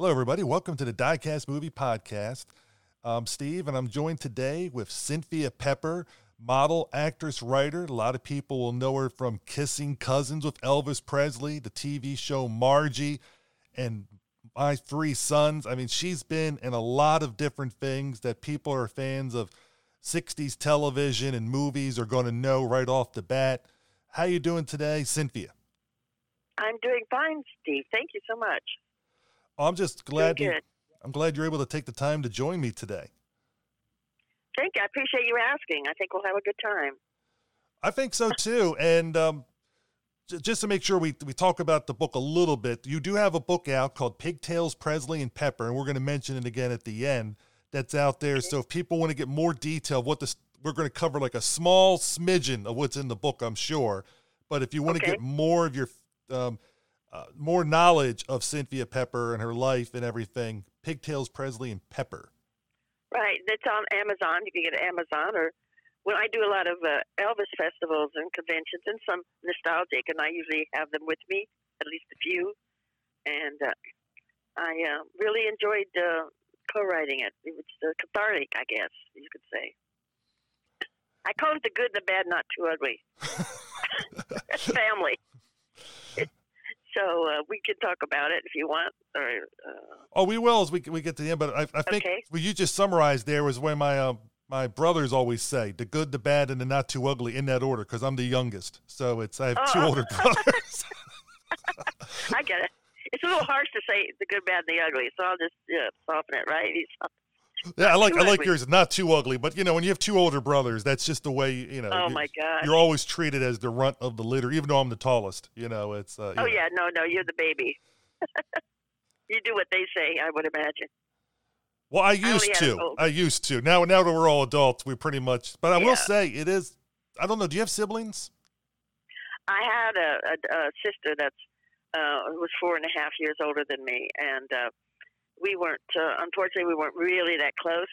Hello, everybody. Welcome to the Diecast Movie Podcast. I'm Steve, and I'm joined today with Cynthia Pepper, model, actress, writer. A lot of people will know her from Kissing Cousins with Elvis Presley, the TV show Margie, and My Three Sons. I mean, she's been in a lot of different things that people are fans of 60s television and movies are going to know right off the bat. How you doing today, Cynthia? I'm doing fine, Steve. Thank you so much. I'm just glad you. I'm glad you're able to take the time to join me today. Thank you. I appreciate you asking. I think we'll have a good time. I think so too. And um, j- just to make sure we, we talk about the book a little bit, you do have a book out called Pigtails, Presley, and Pepper, and we're going to mention it again at the end. That's out there. So if people want to get more detail of what this, we're going to cover like a small smidgen of what's in the book, I'm sure. But if you want to get more of your, um, uh, more knowledge of Cynthia Pepper and her life and everything, Pigtails, Presley, and Pepper. Right. It's on Amazon. You can get it Amazon or when I do a lot of uh, Elvis festivals and conventions and some nostalgic, and I usually have them with me, at least a few. And uh, I uh, really enjoyed uh, co-writing it. It was uh, cathartic, I guess you could say. I call it the good, the bad, not too ugly. Family. So uh, we can talk about it if you want. Or uh, Oh, we will as we we get to the end. But I, I think Okay. what you just summarized there was when my uh, my brothers always say the good, the bad, and the not too ugly in that order because I'm the youngest. So it's I have two older brothers. I get it. It's a little harsh to say the good, bad, and the ugly, so I'll just yeah, soften it, right? Yeah, I like I like ugly. yours not too ugly, but you know when you have two older brothers, that's just the way you know. Oh my God. You're always treated as the runt of the litter, even though I'm the tallest. You know, it's. Uh, you Oh know. yeah, no, no, you're the baby. you do what they say, I would imagine. Well, I used had to. I used to. Now, now that we're all adults, we pretty much. But I Yeah. will say, it is. I don't know. Do you have siblings? I had a, a, a sister that's uh, who was four and a half years older than me, and uh, we weren't. Uh, unfortunately, we weren't really that close.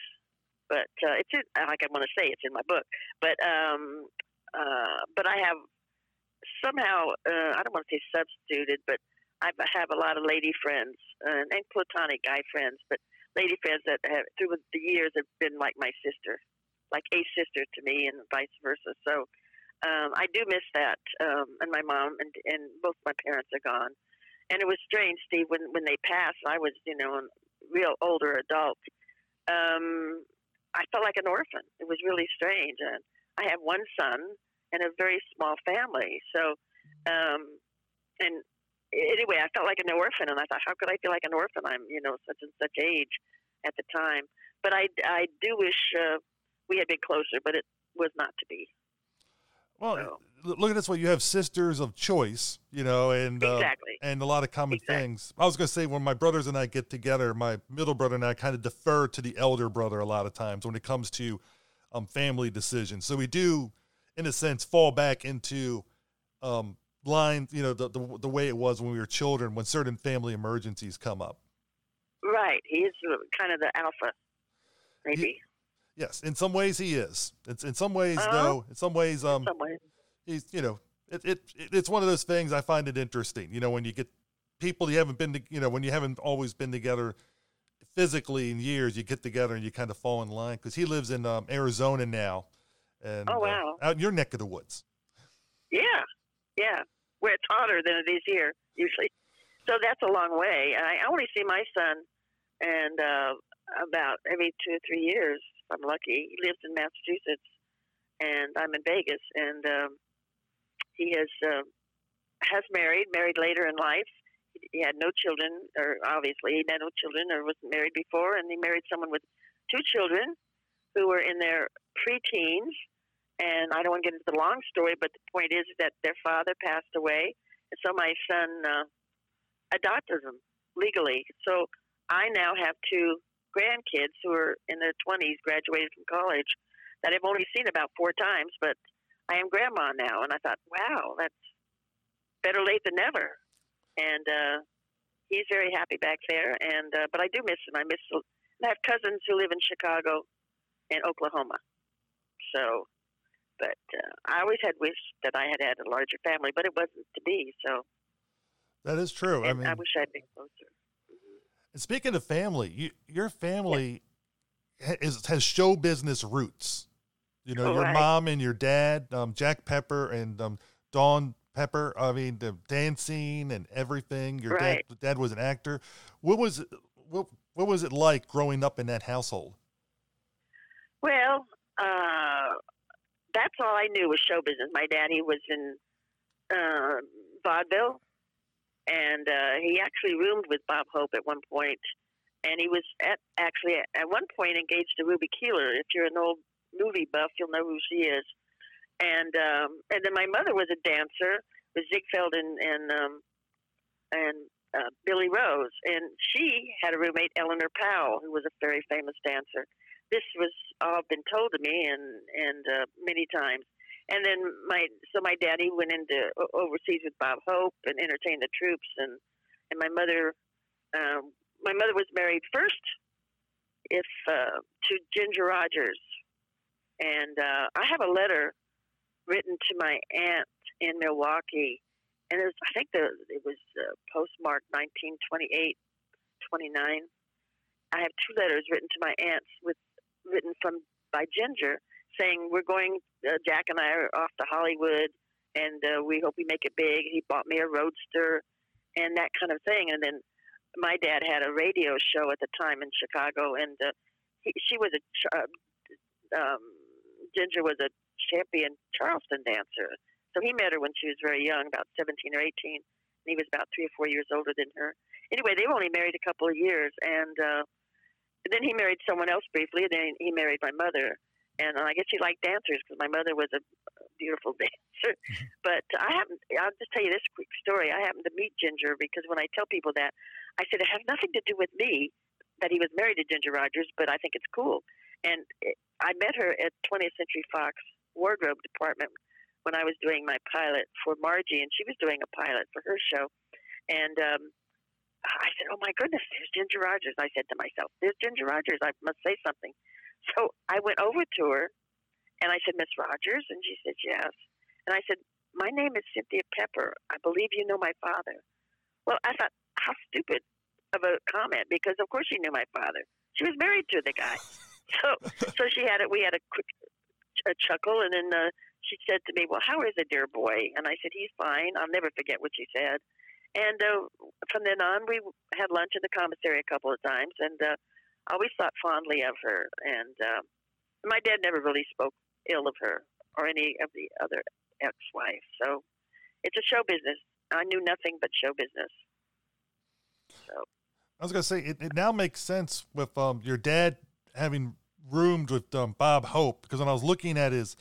But uh, it's in, like I want to say, it's in my book. But um, uh, but I have somehow uh, I don't want to say substituted, but I have a lot of lady friends uh, and platonic guy friends, but lady friends that have through the years have been like my sister, like a sister to me, and vice versa. So um, I do miss that. Um, and my mom and, and both my parents are gone. And it was strange, Steve, when, when they passed, I was, you know, a real older adult. Um, I felt like an orphan. It was really strange. And I have one son and a very small family. So, um, and anyway, I felt like an orphan. And I thought, how could I feel like an orphan? I'm, you know, such and such age at the time. But I, I do wish uh, we had been closer, but it was not to be. Well, So- look at this way. You have sisters of choice, you know, and uh, and a lot of common Exactly. things. I was going to say when my brothers and I get together, my middle brother and I kind of defer to the elder brother a lot of times when it comes to um, family decisions. So we do, in a sense, fall back into um, line, you know, the, the the way it was when we were children when certain family emergencies come up. Right. He's uh, kind of the alpha, maybe. Yes, in some ways he is. It's in some ways Uh-huh. though. In some ways, um, some way. he's you know it, it it- it's one of those things i find it interesting you know when you get people you haven't been to, you know when you haven't always been together physically in years you get together and you kind of fall in line because he lives in um, arizona now and Oh, uh, wow. out in your neck of the woods Yeah. Yeah. Where it's hotter than it is here, usually. So that's a long way. I only see my son and uh, about every two or three years. I'm lucky. He lives in Massachusetts, and I'm in Vegas. And um, he has uh, has married, married later in life. He, he had no children, or obviously he had no children, or wasn't married before. And he married someone with two children who were in their preteens. And I don't want to get into the long story, but the point is that their father passed away, and so my son uh, adopted them legally. So I now have two grandkids who are in their 20s, graduated from college, that I've only seen about four times, but I am grandma now. And I thought, wow, that's better late than never. And uh, he's very happy back there. And uh, but I do miss him. I miss. I have cousins who live in Chicago and Oklahoma. So, but uh, I always had wished that I had had a larger family, but it wasn't to be. So, that is true i mean I wish I'd been closer. And speaking of family, you, your family is, has show business roots. You know, your Right. mom and your dad, um, Jack Pepper and um, Dawn Pepper. I mean, the dancing and everything. Your Right. dad, dad was an actor. What was it, what what was it like growing up in that household? Well, uh, that's all I knew was show business. My daddy was in uh, vaudeville, and uh, he actually roomed with Bob Hope at one point, and he was at actually at one point engaged to Ruby Keeler. If you're an old movie buff, you'll know who she is. And um, and then my mother was a dancer with Ziegfeld and and um, and uh, Billy Rose, and she had a roommate, Eleanor Powell, who was a very famous dancer this was all been told to me and and uh, many times. And then my so my daddy went into overseas with Bob Hope and entertained the troops and and my mother um, my mother was married first if uh, to Ginger Rogers. And uh, I have a letter written to my aunt in Milwaukee. And it was I think the it was uh, postmarked 1928 29 I have two letters written to my aunts with written from by Ginger saying we're going. Uh, Jack and I are off to Hollywood, and uh, we hope we make it big. He bought me a roadster, and that kind of thing. And then my dad had a radio show at the time in Chicago, and uh, he, she was a uh, um, Ginger was a champion Charleston dancer. So he met her when she was very young, about seventeen or eighteen. And he was about three or four years older than her. Anyway, they were only married a couple of years, and uh, then he married someone else briefly. And then he married my mother, and I guess he liked dancers because my mother was a beautiful dancer. but I happened. I'll just tell you this quick story. I happened to meet Ginger because when I tell people that, I said it has nothing to do with me that he was married to Ginger Rogers, but I think it's cool. And it, I met her at 20th Century Fox wardrobe department when I was doing my pilot for Margie, and she was doing a pilot for her show. And um, I said, "Oh my goodness, there's Ginger Rogers." I said to myself, "There's Ginger Rogers. I must say something." So I went over to her, and I said, "Miss Rogers," and she said, "Yes." And I said, "My name is Cynthia Pepper. I believe you know my father." Well, I thought, how stupid of a comment because of course she knew my father. She was married to the guy. So, so she had it. We had a quick a chuckle, and then uh, she said to me, "Well, how is the dear boy?" And I said, "He's fine." I'll never forget what she said. And uh, from then on, we had lunch in the commissary a couple of times, and uh, always thought fondly of her. And uh, my dad never really spoke ill of her or any of the other ex-wives. So it's a show business. I knew nothing but show business. So I was gonna say it, it now makes sense with um your dad having roomed with um, Bob Hope because when I was looking at his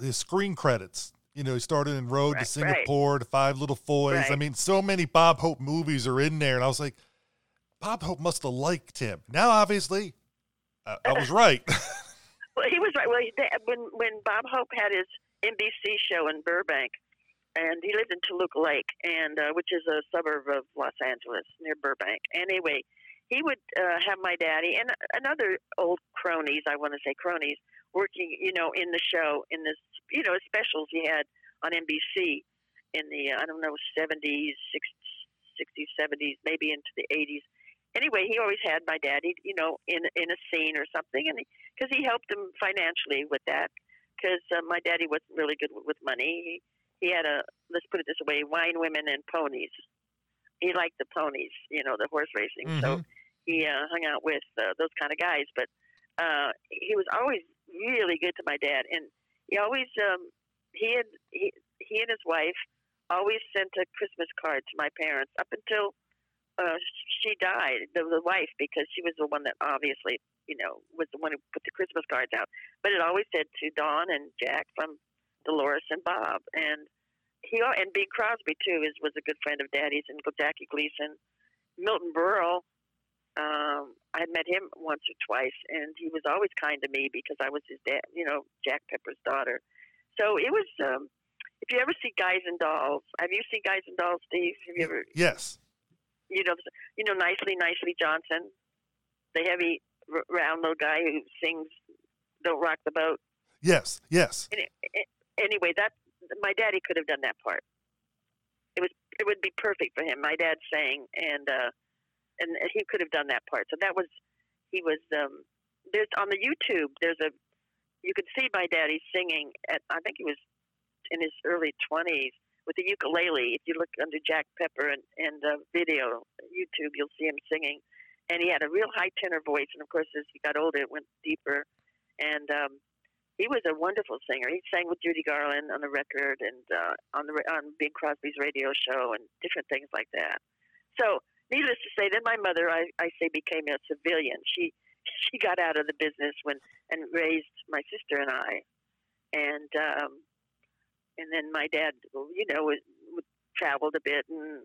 his screen credits, you know, he started in Road to Right, right. Singapore, to Five Little Boys. I mean, so many Bob Hope movies are in there, and I was like, Bob Hope must have liked him. Now, obviously, I, I was right. Well, he was right. Well, he, when when Bob Hope had his NBC show in Burbank, and he lived in Toluca Lake, and uh, which is a suburb of Los Angeles near Burbank. Anyway, he would uh, have my daddy and another old cronies, I want to say cronies, working, you know, in the show in this, you know, specials he had on NBC in the uh, I don't know 70s, 60s, 70s, maybe into the 80s. Anyway, he always had my daddy, you know, in in a scene or something, and because he, helped him financially with that, because uh, my daddy wasn't really good with, money. He, he had a let's put it this way: wine, women, and ponies. He liked the ponies, you know, the horse racing. So he uh, hung out with uh, those kind of guys. But uh, he was always really good to my dad, and he always um, he had he, he and his wife always sent a Christmas card to my parents up until uh, she died, the, the wife, because she was the one that obviously, you know, was the one who put the Christmas cards out. But it always said to Don and Jack from Dolores and Bob, and he and Bing Crosby too is was a good friend of Daddy's, and Jackie Gleason, Milton Berle. Um, I had met him once or twice, and he was always kind to me because I was his dad, you know, Jack Pepper's daughter. So it was. Um, if you ever see Guys and Dolls, have you seen Guys and Dolls, Steve? Have you ever? yes. You know, you know, nicely, nicely Johnson, the heavy, r- round little guy who sings "Don't Rock the Boat." Yes. Yes. Any- Anyway, that my daddy could have done that part. It was, it would be perfect for him. My dad sang, and uh, and he could have done that part. So that was he was um, there's on the YouTube. There's a you could see my daddy singing at I think he was in his early twenties with the ukulele. If you look under Jack Pepper and and uh, video YouTube, you'll see him singing, and he had a real high tenor voice. And of course, as he got older, it went deeper. And um, he was a wonderful singer. He sang with Judy Garland on the record and uh, on the on Bing Crosby's radio show and different things like that. So, needless to say, then my mother, I, I say, became a civilian. She she got out of the business when and raised my sister and I, and um, and then my dad, you know, traveled a bit and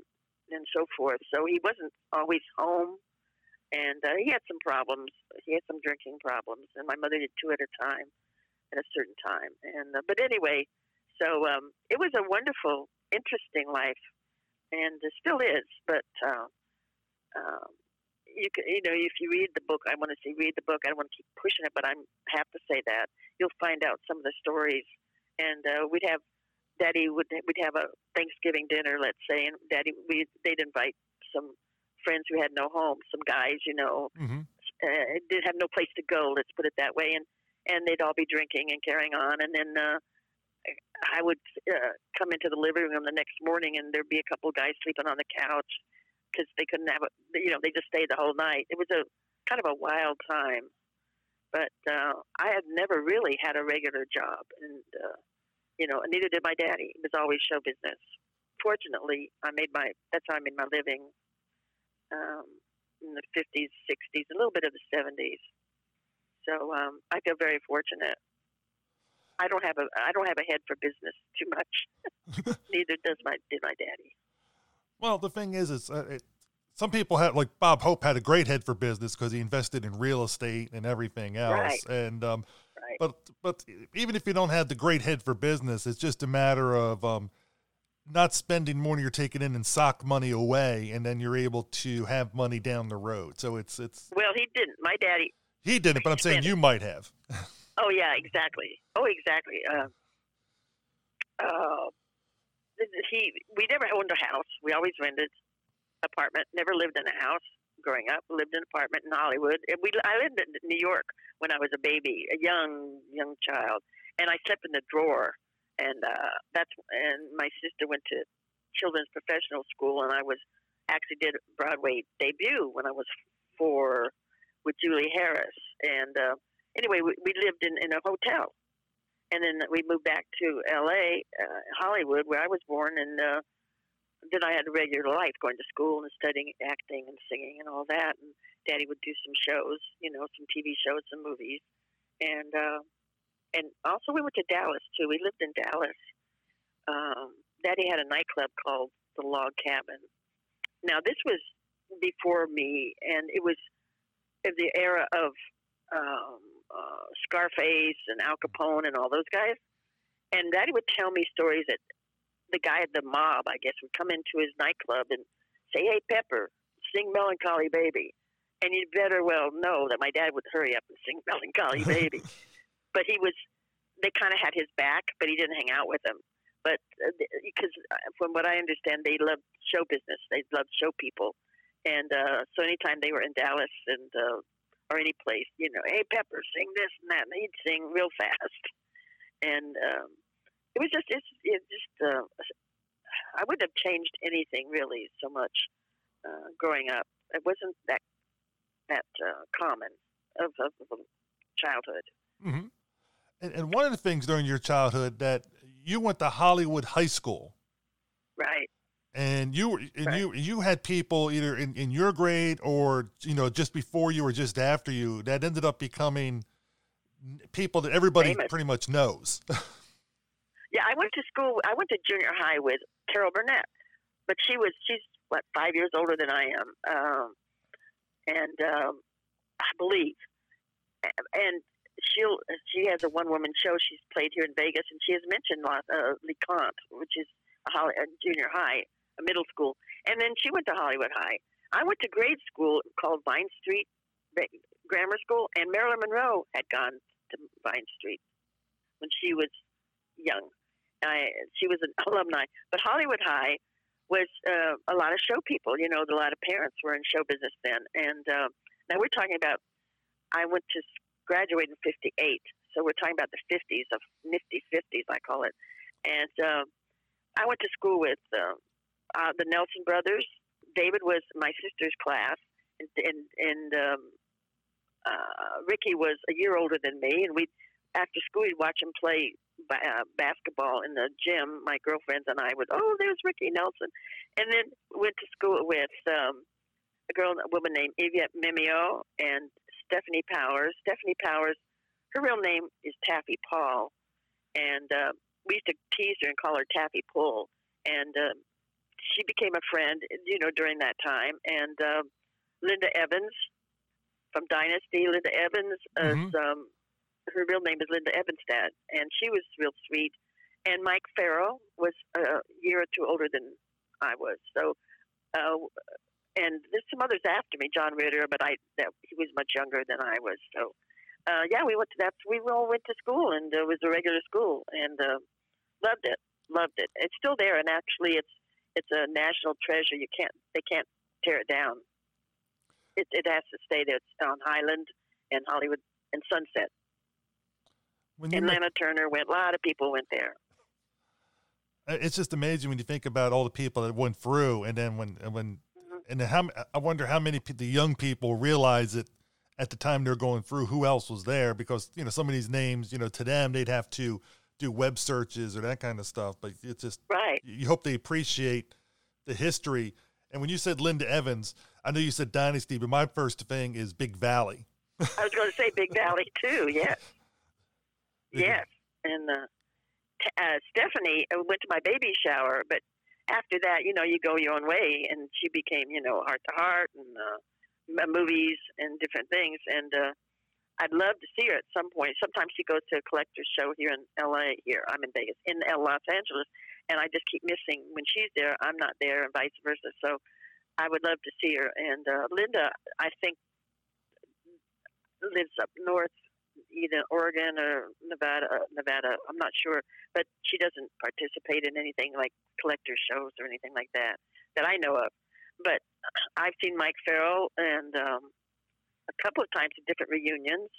and so forth. So he wasn't always home, and uh, he had some problems. He had some drinking problems, and my mother did two at a time at a certain time. And uh, but anyway, so um, it was a wonderful, interesting life, and it still is. But uh, um, you can, you know, if you read the book, I want to say read the book. I don't want to keep pushing it, but I'm have to say that you'll find out some of the stories. And uh, we'd have Daddy would we'd have a Thanksgiving dinner, let's say, and Daddy we they'd invite some friends who had no home, some guys, you know, mm-hmm. uh, did have no place to go. Let's put it that way, and and they'd all be drinking and carrying on. And then uh, I would uh, come into the living room the next morning, and there'd be a couple guys sleeping on the couch because they couldn't have it. You know, they just stayed the whole night. It was a kind of a wild time. But uh, I had never really had a regular job, and uh, you know, and neither did my daddy. It was always show business. Fortunately, I made my that's how I made my living um, in the 50s, 60s, a little bit of the 70s. So um, I feel very fortunate. I don't have a I don't have a head for business too much. Neither does my did my daddy. Well, the thing is, is uh, it, some people have like Bob Hope had a great head for business because he invested in real estate and everything else. Right. And um, right. but but even if you don't have the great head for business, it's just a matter of um, not spending money you're taking in and sock money away, and then you're able to have money down the road. So it's it's. Well, he didn't. My daddy he didn't, but I'm saying you might have. oh yeah, exactly. Oh, exactly. Uh, uh, he we never owned a house. We always rented apartment. Never lived in a house growing up. Lived in an apartment in Hollywood. We I lived in New York when I was a baby, a young young child, and I slept in the drawer. And uh, that's and my sister went to children's professional school, and I was actually did Broadway debut when I was four with Julie Harris. And uh, anyway, we, we lived in, in a hotel. And then we moved back to L.A., uh, Hollywood, where I was born. And uh, then I had a regular life, going to school and studying acting and singing and all that. And Daddy would do some shows, you know, some TV shows, some movies. And uh, and also we went to Dallas too. We lived in Dallas. Um, Daddy had a nightclub called the Log Cabin. Now this was before me, and it was of the era of um, uh, Scarface and Al Capone and all those guys. And Daddy would tell me stories that the guy at the mob, I guess, would come into his nightclub and say, "Hey, Pepper, sing Melancholy Baby," and you'd better well know that my dad would hurry up and sing Melancholy Baby. but he was, they kind of had his back, but he didn't hang out with them. But because uh, uh, from what I understand, they loved show business. They loved show people, and uh, so anytime they were in Dallas and uh, or any place, you know, hey Pepper, sing this and that, and he'd sing real fast. And um, it was just it's it just uh, I wouldn't have changed anything really so much uh, growing up. It wasn't that that uh, common of, of, of childhood. Mm-hmm. And, and one of the things during your childhood that you went to Hollywood High School, right? and you and right. you you had people either in, in your grade or you know just before you or just after you that ended up becoming people that everybody Famous. pretty much knows. yeah, I went to school. I went to junior high with Carol Burnett, but she was she's what five years older than I am, um, and um, I believe, and she'll she has a one woman show she's played here in Vegas, and she has mentioned uh, LeConte, which is a, a junior high a middle school, and then she went to Hollywood High. I went to grade school called Vine Street Grammar School, and Marilyn Monroe had gone to Vine Street when she was young. I, she was an alumni, but Hollywood High was uh, a lot of show people. You know, a lot of parents were in show business then. And uh, now we're talking about, I went to graduate in 58. So we're talking about the 50s, of nifty 50s, I call it. And uh, I went to school with uh, uh, the Nelson brothers. David was my sister's class, and and, and um, uh, Ricky was a year older than me. And we, after school, we'd watch him play uh, basketball in the gym. My girlfriends and I would, oh, there's Ricky Nelson, and then went to school with um, a girl, a woman named Yvette Mimieux and Stefanie Powers. Stefanie Powers, her real name is Taffy Paul, and uh, we used to tease her and call her Taffy Pull. And uh, she became a friend, you know, during that time. And uh, Linda Evans from Dynasty, Linda Evans, mm-hmm. um, her real name is Linda Evenstad, and she was real sweet. And Mike Farrell was a year or two older than I was. So, uh, and there's some others after me, John Ritter, but I that, he was much younger than I was. So, uh, yeah, we went to that. We all went to school, and it was a regular school, and uh, loved it. Loved it. It's still there, and actually, it's it's a national treasure. You can't they can't tear it down. It it has to stay there. It's on Highland and Hollywood and Sunset. When and Lana Turner went. A lot of people went there. It's just amazing when you think about all the people that went through, and then when when mm-hmm. and how I wonder how many the young people realize it at the time they're going through. Who else was there? Because you know some of these names, you know, to them they'd have to do web searches or that kind of stuff. But it's just right. You hope they appreciate the history. And when you said Linda Evans, I know you said Dynasty, but my first thing is Big Valley. I was going to say Big Valley too. Yes. Yes. And uh, uh, Stephanie uh, went to my baby shower, but after that, you know, you go your own way, and she became, you know, heart to heart and uh, movies and different things. And uh, I'd love to see her at some point. Sometimes she goes to a collector's show here in L.A. Here, I'm in Vegas, in Los Angeles, and I just keep missing when she's there. I'm not there, and vice versa. So I would love to see her. And uh, Linda, I think, lives up north, either Oregon or Nevada. Nevada, I'm not sure, but she doesn't participate in anything like collector shows or anything like that that I know of. But I've seen Mike Farrell and um, a couple of times at different reunions,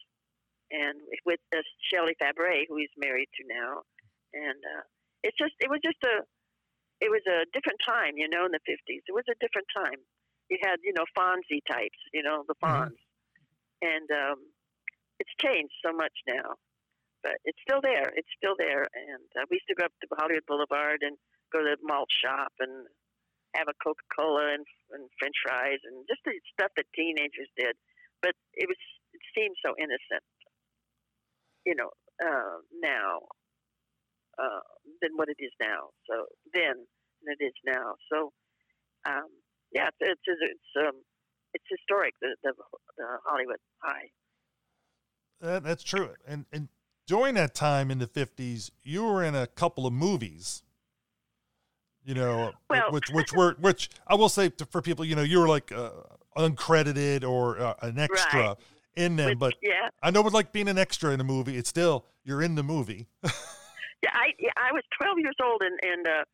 and with uh, Shelley Fabares, who he's married to now, and uh, it's just it was just a it was a different time, you know, in the fifties. It was a different time. You had you know Fonzie types, you know, the mm-hmm. Fonz, mm-hmm. and um, it's changed so much now, but it's still there. It's still there, and uh, we used to go up to Hollywood Boulevard and go to the malt shop and have a Coca Cola and, and French fries and just the stuff that teenagers did but it was it seemed so innocent, you know, uh, now uh, than what it is now. So then than it is now. So um, yeah, it's it's it's, um, it's historic the, the, the Hollywood High. That, that's true, and and during that time in the fifties, you were in a couple of movies you know, well, which which were which I will say to, for people, you know, you were like uh, uncredited or uh, an extra right. in them, which, but yeah, I know it's like being an extra in a movie. It's still you're in the movie. yeah, I yeah, I was 12 years old and and uh,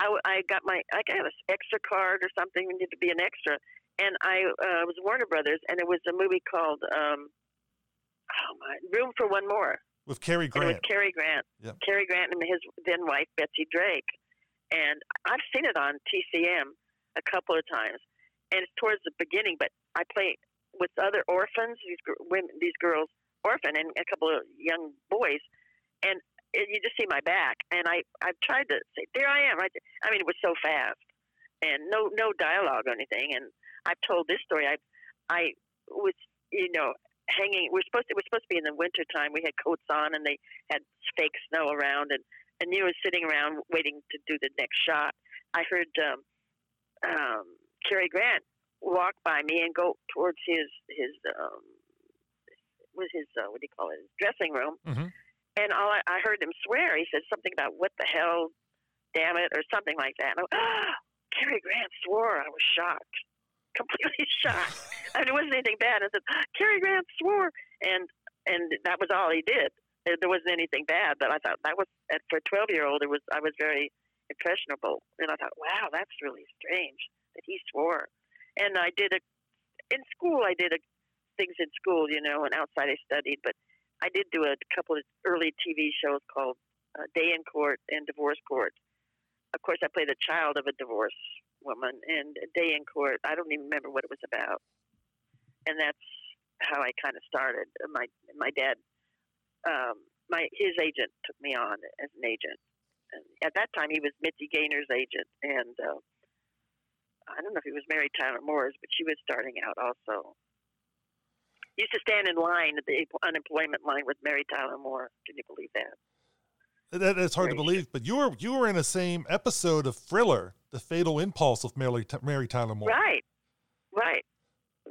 I I got my I got an extra card or something. We need to be an extra, and I uh, was Warner Brothers, and it was a movie called um, oh my Room for One More with Cary Grant. And it Cary Grant. Yep. Cary Grant and his then wife Betsy Drake and I've seen it on TCM a couple of times, and it's towards the beginning. But I play with other orphans, these women, these girls, orphan, and a couple of young boys, and you just see my back. And I I've tried to say, there I am. Right there. I mean, it was so fast, and no no dialogue or anything. And I've told this story. I I was you know hanging. We're supposed to, it was supposed to be in the winter time. We had coats on, and they had fake snow around, and and you was sitting around waiting to do the next shot. I heard um, um, Cary Grant walk by me and go towards his his um, was his uh, what do you call it his dressing room, mm-hmm. and all I, I heard him swear. He said something about "what the hell, damn it" or something like that. And I, oh, Cary Grant swore. I was shocked, completely shocked. Mean, it wasn't anything bad. I said Cary Grant swore, and and that was all he did there wasn't anything bad, but I thought that was for a 12 year old. It was I was very impressionable. And I thought, wow, that's really strange that he swore. And I did a in school. I did a, things in school, you know, and outside I studied. But I did do a couple of early TV shows called uh, Day in Court and Divorce Court. Of course, I played the child of a divorced woman, and Day in Court. I don't even remember what it was about, and that's how I kind of started. My my dad, um, my his agent took me on as an agent. And at that time, he was Mitzi Gaynor's agent, and uh, I don't know if he was Mary Tyler Moore's, but she was starting out also. Used to stand in line at the unemployment line with Mary Tyler Moore. Can you believe that? That, that's hard Very to believe, but you were you were in the same episode of Thriller, The Fatal Impulse of Mary Mary Tyler Moore. Right, right.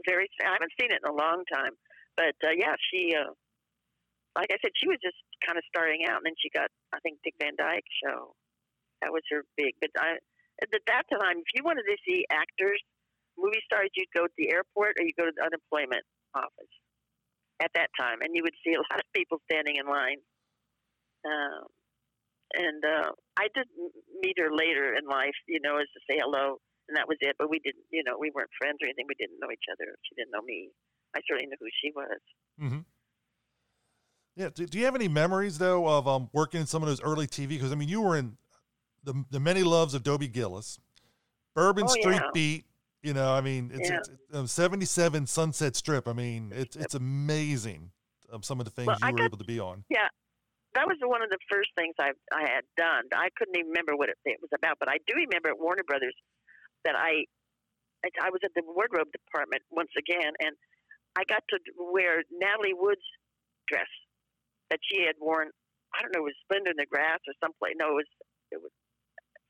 Very. I haven't seen it in a long time, but uh, yeah, she. Uh, like I said, she was just kind of starting out, and then she got, I think, Dick Van Dyke show. That was her big. But I, at that time, if you wanted to see actors, movie stars, you'd go to the airport or you go to the unemployment office at that time, and you would see a lot of people standing in line. Um, and uh, I did meet her later in life, you know, as to say hello, and that was it. But we didn't, you know, we weren't friends or anything. We didn't know each other. She didn't know me. I certainly knew who she was. Mm-hmm. Yeah. Do, do, you have any memories though of um, working in some of those early TV? Because I mean, you were in the the Many Loves of Dobie Gillis, Bourbon oh, Street yeah. Beat. You know, I mean, it's, yeah. it's, it's um, 77 Sunset Strip. I mean, it's it's amazing um, some of the things well, you I were got, able to be on. Yeah, that was one of the first things I I had done. I couldn't even remember what it, it was about, but I do remember at Warner Brothers that I I was at the wardrobe department once again, and I got to wear Natalie Wood's dress that she had worn. I don't know, it was Splendor in the Grass or someplace. No, it was it was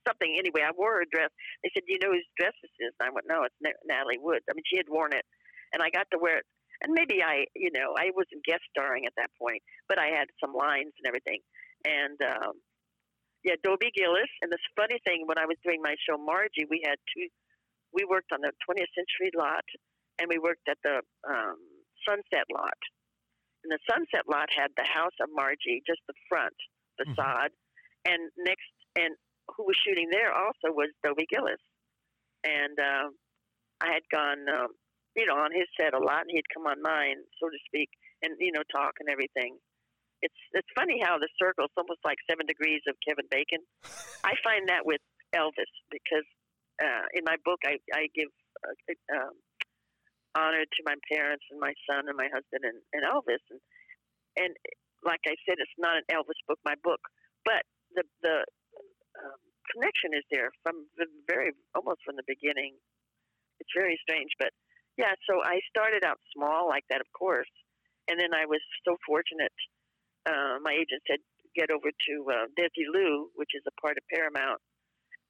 something. Anyway, I wore her dress. They said, "You know whose dress this is?" And I went, "No, it's Natalie Wood." I mean, she had worn it, and I got to wear it. And maybe I, you know, I wasn't guest starring at that point, but I had some lines and everything. And um, yeah, Dobie Gillis. And this funny thing, when I was doing my show Margie, we had two. We worked on the 20th Century lot, and we worked at the um, Sunset lot and the Sunset Lot had the house of Margie, just the front facade, mm-hmm. and next, and who was shooting there also was Dobie Gillis, and uh, I had gone, um, you know, on his set a lot, and he'd come on mine, so to speak, and you know, talk and everything. It's it's funny how the circle, it's almost like seven degrees of Kevin Bacon. I find that with Elvis because uh, in my book I I give uh, um, honor to my parents and my son and my husband and, and Elvis. And, and like I said, it's not an Elvis book, my book, but the the um, connection is there from the very almost from the beginning. It's very strange, but yeah. So I started out small like that, of course, and then I was so fortunate. Uh, my agent said get over to uh, Desilu, which is a part of Paramount,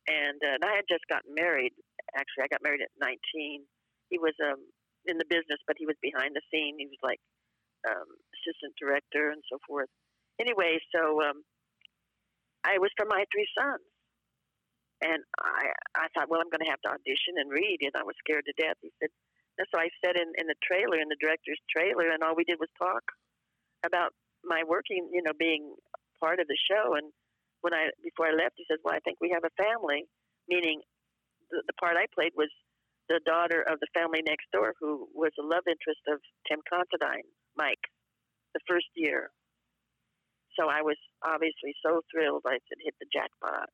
and, uh, and I had just gotten married. Actually, I got married at 19. He was um, in the business, but he was behind the scene. He was like um, assistant director and so forth. Anyway, so um, I was for my three sons, and I I thought, well, I'm going to have to audition and read, and I was scared to death. He said, and so I said in in the trailer, in the director's trailer, and all we did was talk about my working, you know, being part of the show. And when I before I left, he says, well, I think we have a family, meaning the, the part I played was the daughter of the family next door who was a love interest of Tim Considine, Mike, the first year. So I was obviously so thrilled. I said, hit the jackpot.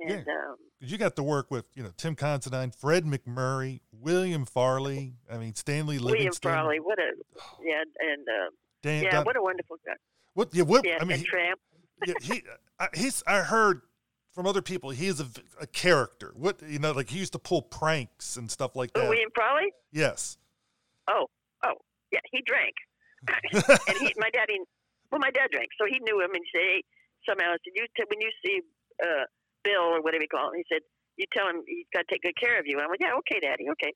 And, yeah, um, you got to work with you know Tim Considine, Fred MacMurray, William Frawley. I mean Stanley Livingston. William Frawley, what a yeah, and uh, Dan, yeah, Don, what a wonderful guy. What yeah, what yeah, I mean, he, yeah, he, he's. I heard from other people, he is a, a, character. What you know, like he used to pull pranks and stuff like that. William Frawley. Yes. Oh, oh, yeah, he drank, and he, my daddy, well, my dad drank, so he knew him, and he said, hey, somehow, said, you t- when you see uh, Bill or whatever you call him, he said, you tell him he's got to take good care of you. And I went, yeah, okay, Daddy, okay.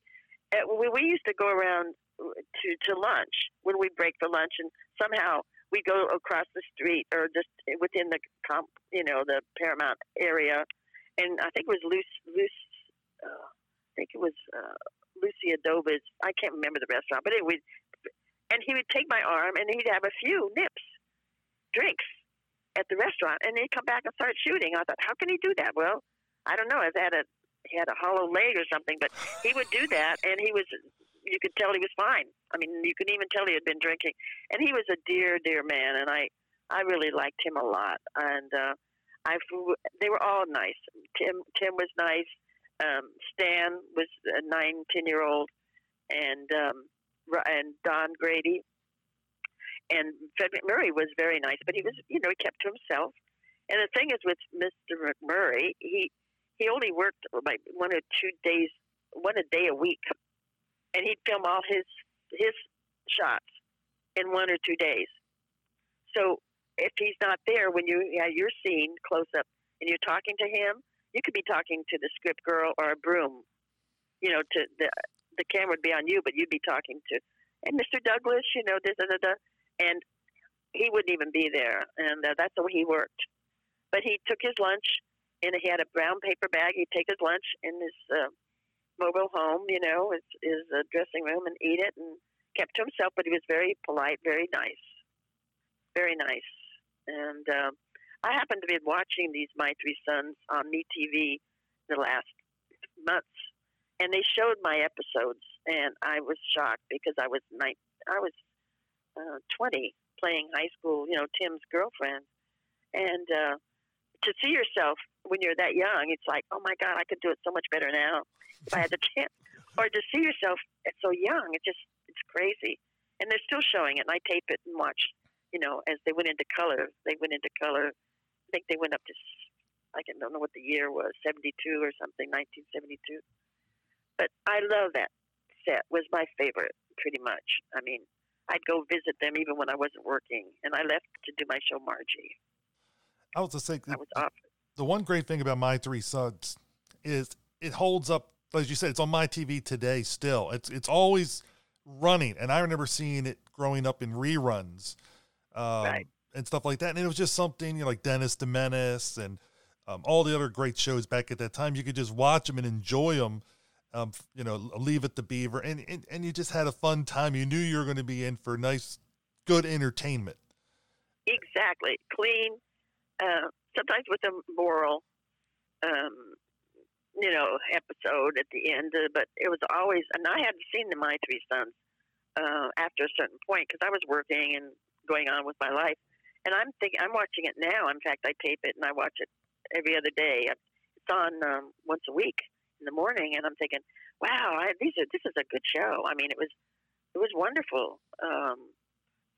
Uh, we, we used to go around to to lunch when we break for lunch, and somehow we go across the street or just within the comp, you know, the Paramount area, and I think it was Luce, Luce, uh, I think it was uh, Lucy Adoba's. I can't remember the restaurant, but anyway, and he would take my arm and he'd have a few nips, drinks, at the restaurant, and he'd come back and start shooting. I thought, how can he do that? Well, I don't know. If had a he had a hollow leg or something, but he would do that, and he was. You could tell he was fine. I mean, you could even tell he had been drinking, and he was a dear, dear man, and I, I really liked him a lot. And uh, I, they were all nice. Tim, Tim was nice. Um, Stan was a nine, ten year old, and um, and Don Grady and Fred MacMurray was very nice, but he was, you know, he kept to himself. And the thing is with Mr. MacMurray, he he only worked like one or two days, one a day a week, and he'd film all his his shots in one or two days. So if he's not there when you yeah, you're scene close up and you're talking to him, you could be talking to the script girl or a broom. You know, to the the camera would be on you, but you'd be talking to and Mr. Douglas, you know, da da da da and he wouldn't even be there, and uh, that's the way he worked. But he took his lunch, and he had a brown paper bag. He'd take his lunch in his uh, mobile home, you know, his, his uh, dressing room, and eat it, and kept to himself. But he was very polite, very nice, very nice. And uh, I happened to be watching these My Three Sons on MeTV the last months, and they showed my episodes, and I was shocked because I was nine, I was uh, 20 playing high school, you know, Tim's girlfriend. And uh, to see yourself when you're that young, it's like, oh my God, I could do it so much better now if I had the chance. Or to see yourself so young, it just, it's crazy. And they're still showing it, and I tape it and watch, you know, as they went into color. They went into color. I think they went up to, I don't know what the year was, 72 or something, 1972. But I love that set. Was my favorite, pretty much. I mean, I'd go visit them even when I wasn't working, and I left to do my show Margie. I was just saying, I was off. The one great thing about My Three Sons is it holds up, as you said, it's on MeTV today still. It's it's always running, and I remember seeing it growing up in reruns, um, right. and stuff like that. And it was just something you know, like Dennis the Menace and um, all the other great shows back at that time. You could just watch them and enjoy them um, you know, Leave It to Beaver, and, and and you just had a fun time. You knew you were going to be in for nice, good entertainment. Exactly, clean. Uh, sometimes with a moral, um, you know, episode at the end, uh, but it was always. And I hadn't seen the My Three Sons uh, after a certain point because I was working and going on with my life. And I'm thinking, I'm watching it now. In fact, I tape it and I watch it every other day. It's on um, once a week in the morning, and I'm thinking, wow, I, these are this is a good show. I mean, it was it was wonderful um,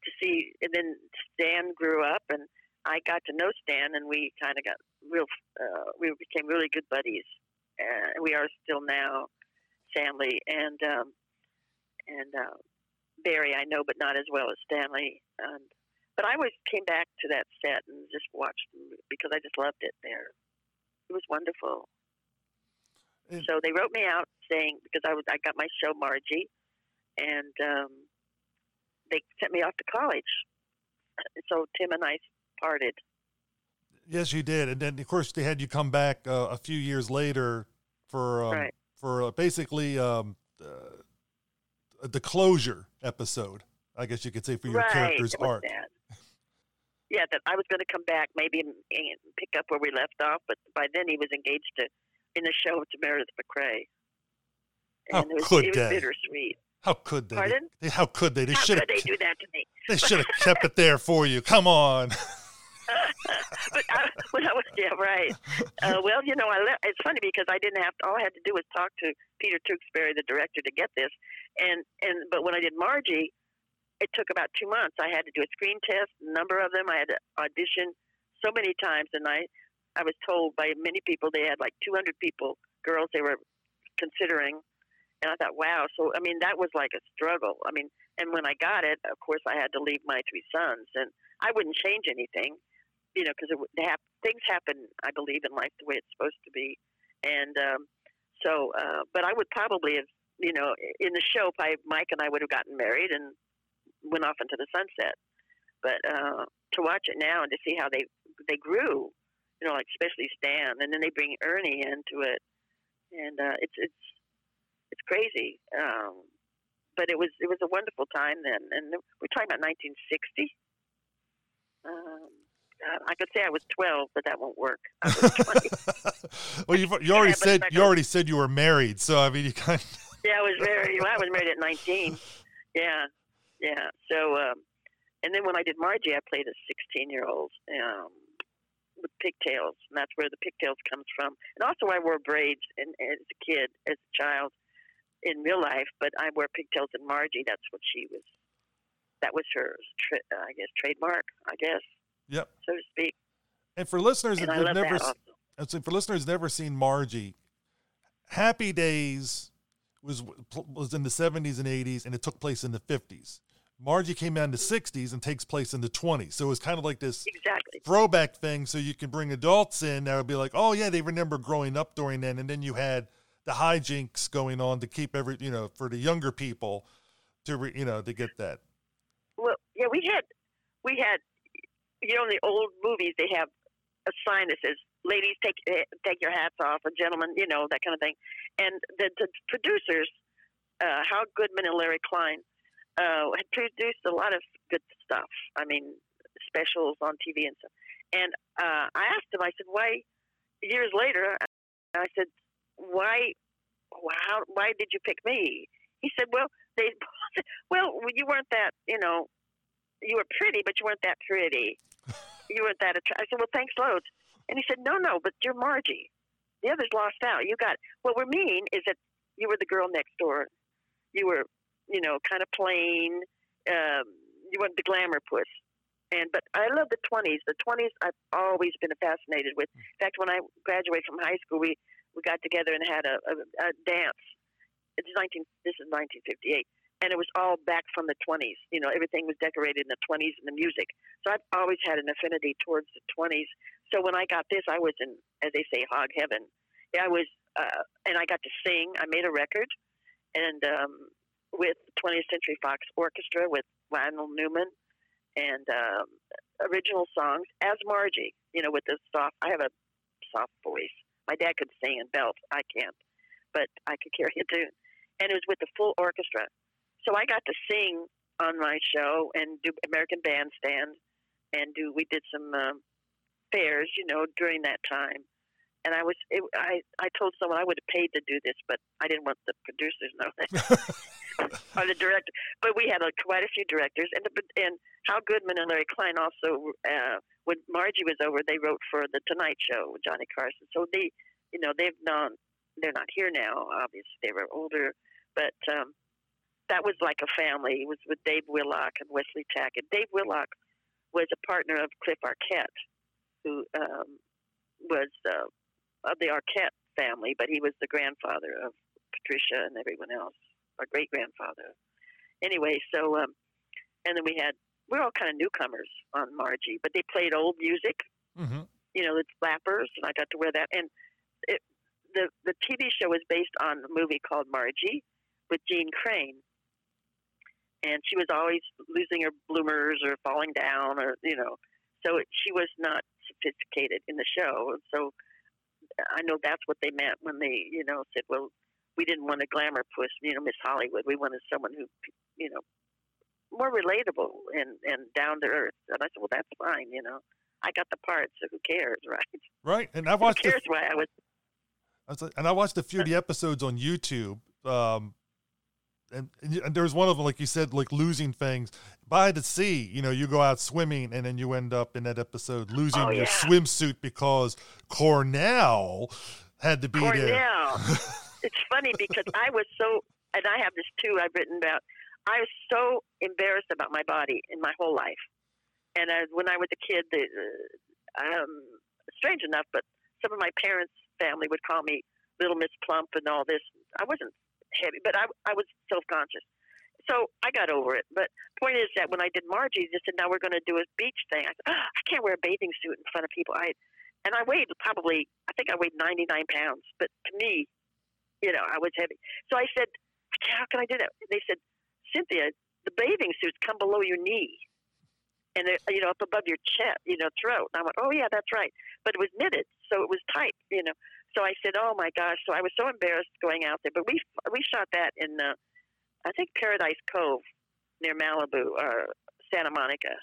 to see. And then Stan grew up, and I got to know Stan, and we kind of got real. Uh, we became really good buddies, and we are still now, Stanley and um, and uh, Barry. I know, but not as well as Stanley. And but I always came back to that set and just watched because I just loved it there. It was wonderful. So they wrote me out saying because I was I got my show Margie, and um, they sent me off to college. So Tim and I parted. Yes, you did, and then of course they had you come back uh, a few years later for um, right. for uh, basically um, uh, the closure episode. I guess you could say for your right. character's arc. That. Yeah, that I was going to come back maybe and, and pick up where we left off, but by then he was engaged to in the show to Meredith MacRae. How it was, could it they? bittersweet. How could they? Pardon? They, how could they? They should have. They do that to me. They should have kept it there for you. Come on. but I, when I was yeah right. Uh, well, you know, I le- it's funny because I didn't have to, all I had to do was talk to Peter Tewksbury, the director, to get this. And and but when I did Margie, it took about two months. I had to do a screen test, a number of them. I had to audition so many times, and I I was told by many people they had like 200 people, girls they were considering. And I thought, wow. So, I mean, that was like a struggle. I mean, and when I got it, of course, I had to leave my three sons. And I wouldn't change anything, you know, because ha- things happen, I believe, in life the way it's supposed to be. And um, so, uh, but I would probably have, you know, in the show, I, Mike and I would have gotten married and went off into the sunset. But uh, to watch it now and to see how they they grew you know, like especially Stan, and then they bring Ernie into it, and uh, it's it's it's crazy. Um, but it was it was a wonderful time then, and we're talking about 1960. Um, uh, I could say I was 12, but that won't work. I was well, you already Yeah, said you already said you were married, so I mean, you kind. Of, yeah, I was married. Well, I was married at 19. Yeah, yeah. So, um, and then when I did Margie, I played a 16 year old um, with pigtails, and that's where the pigtails comes from. And also, I wore braids and, as a kid, as a child, in real life. But I wore pigtails in Margie. That's what she was. That was her, tra- uh, I guess, trademark. I guess, yep. so to speak. And for listeners and that have never, that so for listeners never seen Margie, Happy Days was was in the 70s and 80s, and it took place in the 50s. Margie came out in the mm-hmm. 60s and takes place in the 20s. So it was kind of like this Exactly. throwback thing. So you can bring adults in that would be like, oh yeah, they remember growing up during then, and then you had the hijinks going on to keep every you know for the younger people to re, you know to get that. Well, yeah, we had, we had, you know, in the old movies they have a sign that says "Ladies, take take your hats off," or "Gentlemen," you know, that kind of thing. And the, the producers, uh, Howard Goodman and Larry Klein, uh, had produced a lot of good stuff. I mean, specials on TV and stuff. And uh, I asked him, I said, "Why?" Years later, I said, "Why? How? Why did you pick me?" He said, "Well, they, well, you weren't that, you know, you were pretty, but you weren't that pretty. You weren't that attractive." I said, "Well, thanks loads." And he said, "No, no, but you're Margie. The others lost out. You got what we're mean is that you were the girl next door. You were, you know, kind of plain. Um, you weren't the glamour puss. And but I love the twenties. The twenties I've always been fascinated with. In fact, when I graduated from high school, we we got together and had a, a, a dance. It's nineteen. This is nineteen fifty eight. And it was all back from the 20s. You know, everything was decorated in the 20s and the music. So I've always had an affinity towards the 20s. So when I got this, I was in, as they say, hog heaven. I was, uh, and I got to sing. I made a record, and um, with 20th Century Fox Orchestra with Lionel Newman, and um, original songs as Margie. You know, with the soft. I have a soft voice. My dad could sing and belt. I can't, but I could carry a tune. And it was with the full orchestra. So I got to sing on my show and do American Bandstand, and do we did some um, fairs, you know, during that time. And I was, it, I, I told someone I would have paid to do this, but I didn't want the producers to know that or the director. But we had uh, quite a few directors, and the, and Hal Goodman and Larry Klein also. Uh, when Margie was over, they wrote for the Tonight Show with Johnny Carson. So they, you know, they've known. They're not here now. Obviously, they were older, but um, that was like a family. It was with Dave Willock and Wesley Tackitt. Dave Willock was a partner of Cliff Arquette, who um, was uh, of the Arquette family, but he was the grandfather of Patricia and everyone else, our great grandfather. Anyway, so um, and then we had we're all kind of newcomers on Margie, but they played old music, hmm you know, the flappers, and I got to wear that. And it, the the TV show was based on a movie called Margie with Jeanne Crain, and she was always losing her bloomers or falling down, or you know, so it, she was not sophisticated in the show. And so I know that's what they meant when they, you know, said, well, we didn't want a glamour puss, you know, Miss Hollywood. We wanted someone who, you know, more relatable and and down to earth. And I said, well, that's fine, you know. I got the part, so who cares, right? Right, and I watched a, cares why I was? I was like- and I watched a few of the episodes on YouTube. Um, and, and there was one of them, like you said, like losing things by the sea. You know, you go out swimming, and then you end up in that episode losing Oh, your yeah. swimsuit because Cornell had to be there. Cornell. it's funny because I was so, and I have this too. I've written about. I was so embarrassed about my body in my whole life, and uh, when I was a kid, the, uh, um, strange enough, but some of my parents' family would call me Little Miss Plump and all this. I wasn't heavy, but I I was self conscious. So I got over it. But point is that when I did Margie, they said, "Now we're going to do a beach thing." I said, oh, "I can't wear a bathing suit in front of people." I and I weighed probably I think I weighed 99 pounds, but to me, you know, I was heavy. So I said, "How can I do that?" They said, "Cynthia, the bathing suits come below your knee." And you know, up above your chest, you know, throat. And I went, oh yeah, that's right. But it was knitted, so it was tight, you know. So I said, oh my gosh. So I was so embarrassed going out there. But we we shot that in, uh, I think Paradise Cove, near Malibu or Santa Monica,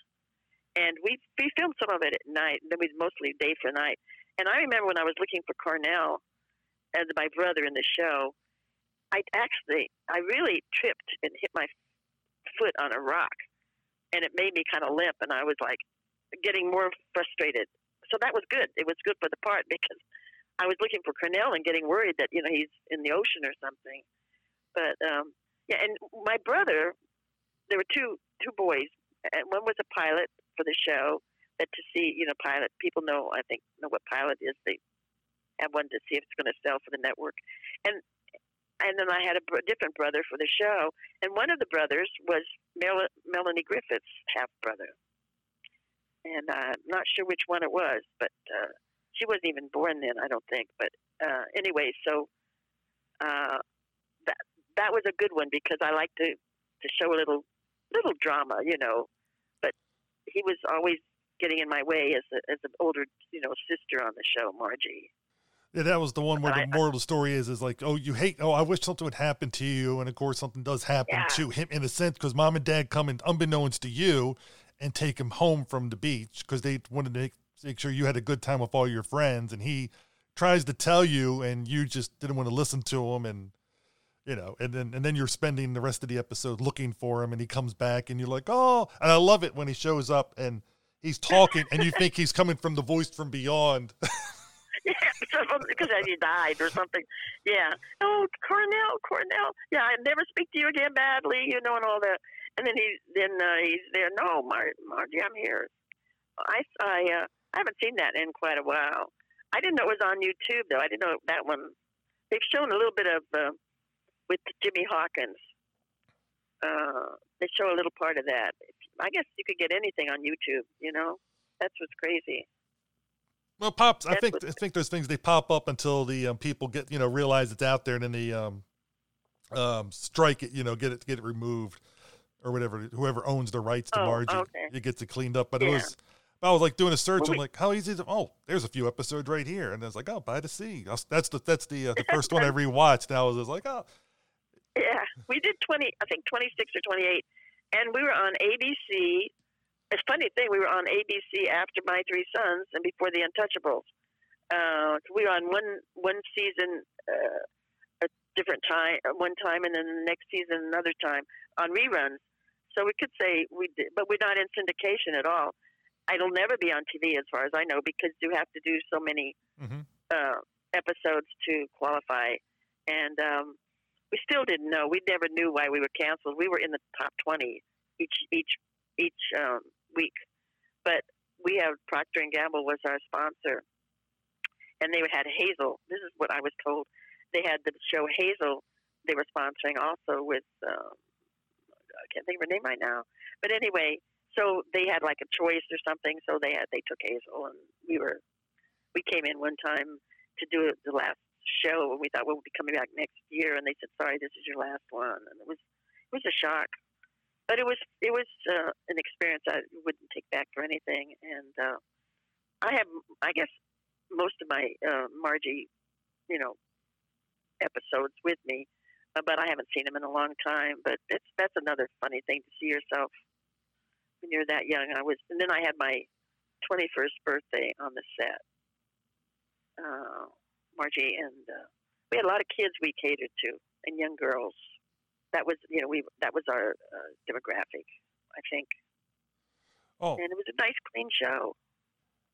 and we we filmed some of it at night. Then we mostly day for night. And I remember when I was looking for Cornell as my brother in the show, I actually I really tripped and hit my foot on a rock, and it made me kind of limp, and I was like getting more frustrated. So that was good. It was good for the part because I was looking for Cornell and getting worried that you know he's in the ocean or something. But um, yeah, and my brother, there were two two boys, and one was a pilot for the show. That to see, you know, pilot people know. I think know what pilot is. They have one to see if it's going to sell for the network, and and then I had a different brother for the show, and one of the brothers was Mel- Melanie Griffith's half brother, and uh, I'm not sure which one it was, but uh, she wasn't even born then, I don't think. But uh, anyway, so uh, that that was a good one because I like to to show a little little drama, you know. But he was always getting in my way as a, as an older, you know, sister on the show, Margie. Yeah, that was the one where I- the moral of the story is is like, oh, you hate, oh, I wish something would happen to you, and of course something does happen Yeah. to him in a sense because mom and dad come in unbeknownst to you and take him home from the beach because they wanted to make, make sure you had a good time with all your friends, and he tries to tell you, and you just didn't want to listen to him, and you know, and then and then you're spending the rest of the episode looking for him, and he comes back, and you're like, oh, and I love it when he shows up and. He's talking, and you think he's coming from the voice from beyond. Because he died or something. Yeah. Oh, Cornell, Cornell. Yeah, I never speak to you again badly, you know, and all that. And then he, then uh, he's there. No, Mar- Margie, I'm here. I, I, uh, I haven't seen that in quite a while. I didn't know it was on YouTube though. I didn't know that one. They've shown a little bit of uh, with Jimmy Hawkins. Uh, they show a little part of that. I guess you could get anything on YouTube. You know, that's what's crazy. Well, pops. I think I think those things they pop up until the um, people get you know realize it's out there, and then they um, um, strike it. You know, get it get it removed or whatever. Whoever owns the rights to Oh, Margie, okay. it gets it cleaned up. But it Yeah. Was. I was like doing a search. Well, I'm like, how easy is it? Oh, there's a few episodes right here, and I was like, oh, by the sea. That's the that's the uh, the first one I rewatched. And I was just like, oh, Yeah, we did 20, I think 26 or 28. And we were on ABC. It's a funny thing, we were on ABC after My Three Sons and before The Untouchables. Uh, we were on one one season uh, a different time, uh, one time, and then the next season another time on reruns. So we could say we did, but we're not in syndication at all. It'll never be on TV as far as I know because you have to do so many mhm. uh, episodes to qualify. And um, we still didn't know. We never knew why we were canceled. We were in the top twenty each each each um, week, but we have Procter and Gamble was our sponsor, and they had Hazel. This is what I was told. They had the show Hazel. They were sponsoring also with um, I can't think of her name right now, but anyway, so they had like a choice or something. So they had they took Hazel, and we were we came in one time to do the last show, and we thought we'll be coming back next year, and they said, "Sorry, this is your last one," and it was it was a shock, but it was it was uh, an experience I wouldn't take back for anything, and uh, I have I guess most of my uh, Margie, you know, episodes with me, uh, but I haven't seen him in a long time. But it's that's another funny thing to see yourself when you're that young. I was, and then I had my 21st birthday on the set uh, Margie, and uh, we had a lot of kids we catered to and young girls. That was, you know, we that was our uh, demographic, I think, oh, and it was a nice, clean show.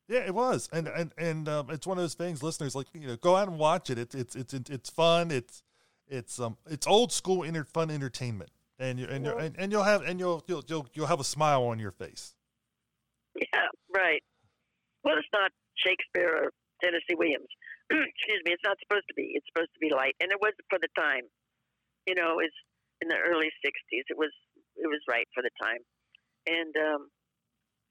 Yeah, it was, and and and um, it's one of those things. Listeners, like you know, go out and watch it. It's it's it's it's fun. It's it's um it's old school inter- fun entertainment, and you and, you and and you'll have and you'll you'll you'll you'll have a smile on your face. Yeah, right. Well, it's not Shakespeare or Tennessee Williams. Excuse me. It's not supposed to be. It's supposed to be light, and it was for the time. You know, it's in the early '60s. It was it was right for the time, and um,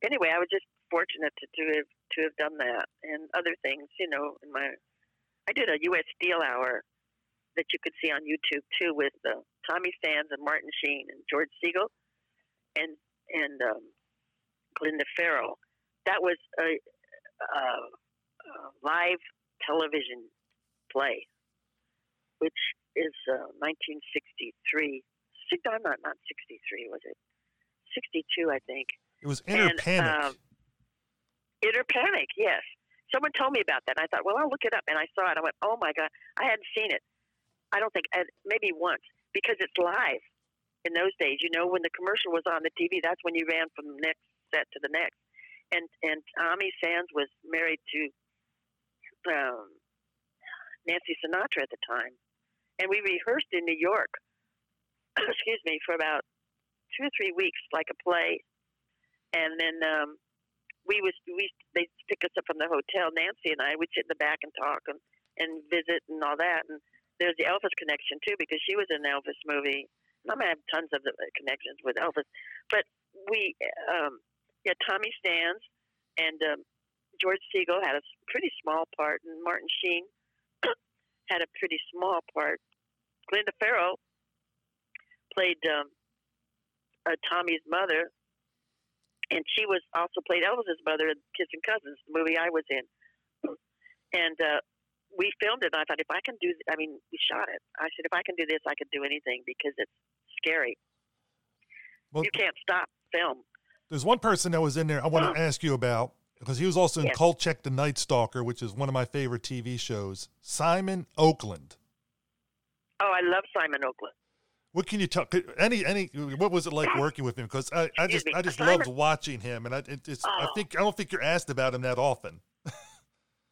anyway, I was just fortunate to, to have to have done that and other things. You know, in my I did a U.S. Steel Hour that you could see on YouTube too with uh, Tommy Sands and Martin Sheen and George Segal and and um, Glenda Farrell. That was a, a, a live television play, which is uh, 1963. Si- No, not not 63. Was it 62? I think. It was Inner And, Panic. um, Inner Panic, yes. Someone told me about that. And I thought, well, I'll look it up. And I saw it. I went, oh my God. I hadn't seen it. I don't think, maybe once, because it's live in those days. You know, when the commercial was on the TV, that's when you ran from the next set to the next. And and Tommy Sands was married to um, Nancy Sinatra at the time. And we rehearsed in New York, excuse me, for about two or three weeks, like a play. And then um, we was we they pick us up from the hotel. Nancy and I would sit in the back and talk and and visit and all that. And there's the Elvis connection too because she was in the Elvis movie. I'm have tons of the connections with Elvis, but we um, yeah Tommy Sands and um, George Segal had a pretty small part, and Martin Sheen had a pretty small part. Glenda Farrell played um, uh, Tommy's mother, and she was also played Elvis's mother in Kissing Cousins, the movie I was in. And uh, we filmed it. And I thought, if I can do, I mean, we shot it. I said, if I can do this, I can do anything because it's scary. Well, you can't stop film. there's one person that was in there I want to ask you about because he was also in Yes. Kolchak the Night Stalker, which is one of my favorite TV shows. Simon Oakland. Oh, I love Simon Oakland. What can you tell? Any any? What was it like working with him? Because I, I just me. I just Simon- loved watching him, and I it, it's I Oh. think I don't think you're asked about him that often.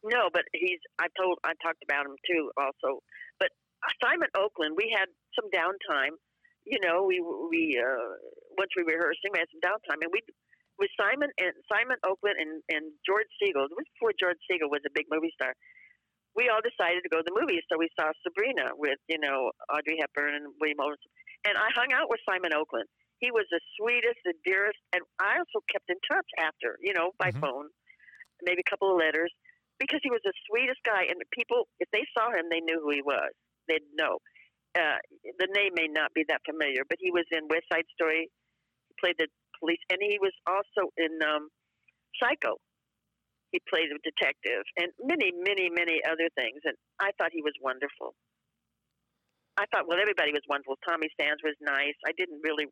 No, but he's. I told. I talked about him too, also. But Simon Oakland, we had some downtime. You know, we we uh, once we rehearsing, we had some downtime, and we with Simon and Simon Oakland and and George Segal. It was before George Segal was a big movie star. We all decided to go to the movies, so we saw Sabrina with you know Audrey Hepburn and William Holden. And I hung out with Simon Oakland. He was the sweetest, the dearest, and I also kept in touch after, you know, by Mhm. phone, maybe a couple of letters because he was the sweetest guy, and the people, if they saw him, they knew who he was. They'd know. Uh, the name may not be that familiar, but he was in West Side Story. He played the police, and he was also in um, Psycho. He played a detective, and many, many, many other things. And I thought he was wonderful. I thought, well, everybody was wonderful. Tommy Sands was nice. I didn't really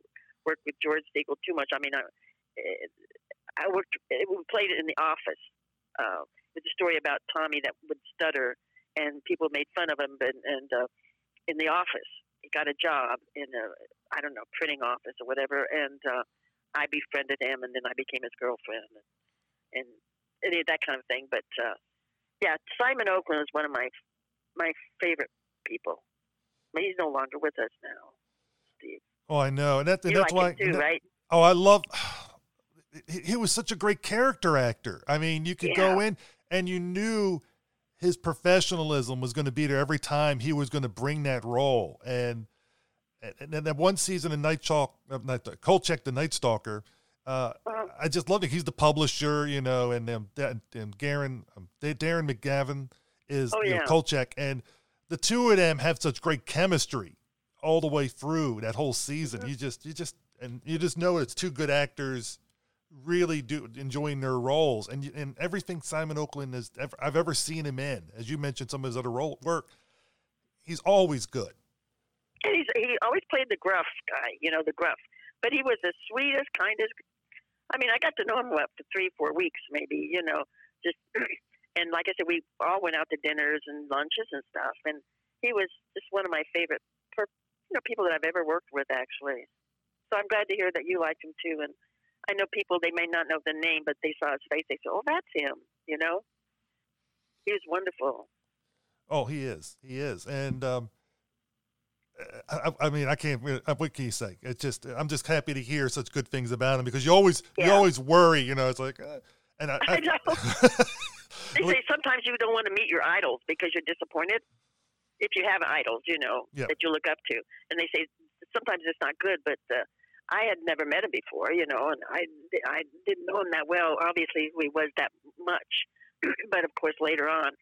work with George Segal too much. I mean, I, I worked. We played it in the office. Uh, with a story about Tommy that would stutter, and people made fun of him. And, and uh, in the office, he got a job in a I don't know printing office or whatever, and uh, I befriended him, and then I became his girlfriend, and and, and that kind of thing. But uh, yeah, Simon Oakland is one of my my favorite people. But he's no longer with us now, Steve. Oh, I know, and, that, and You that's like why. too, right? Oh, I love. He, he was such a great character actor. I mean, you could go in and you knew his professionalism was going to be there every time he was going to bring that role. And and then that one season in Night Chalk, not the Kolchak, the Night Stalker. Uh. I just love it. He's the publisher, you know, and um, and, and Garen, um, Darren McGavin is Oh, you know. Kolchak, and the two of them have such great chemistry all the way through that whole season. You just you just and you just know it's two good actors really do enjoying their roles and and everything Simon Oakland has ever, I've ever seen him in. As you mentioned, some of his other role work, he's always good. And he's, he always played the gruff guy, you know, the gruff. But he was the sweetest, kindest. I mean, I got to know him what for three, four weeks, maybe, you know, just. And like I said, we all went out to dinners and lunches and stuff. And he was just one of my favorite, per, you know, people that I've ever worked with, actually. So I'm glad to hear that you liked him too. And I know people they may not know the name, but they saw his face. They said, "Oh, that's him," you know. He was wonderful. Oh, he is. He is. And um, I, I- I mean, I can't. What can you say? It's just I'm just happy to hear such good things about him because you always you always worry. You know, it's like, uh, and I, I know. They say sometimes you don't want to meet your idols because you're disappointed. If you have idols, you know Yeah. that you look up to, and they say sometimes it's not good. But uh, I had never met him before, you know, and I I didn't know him that well. Obviously, he was that much, but of course later on.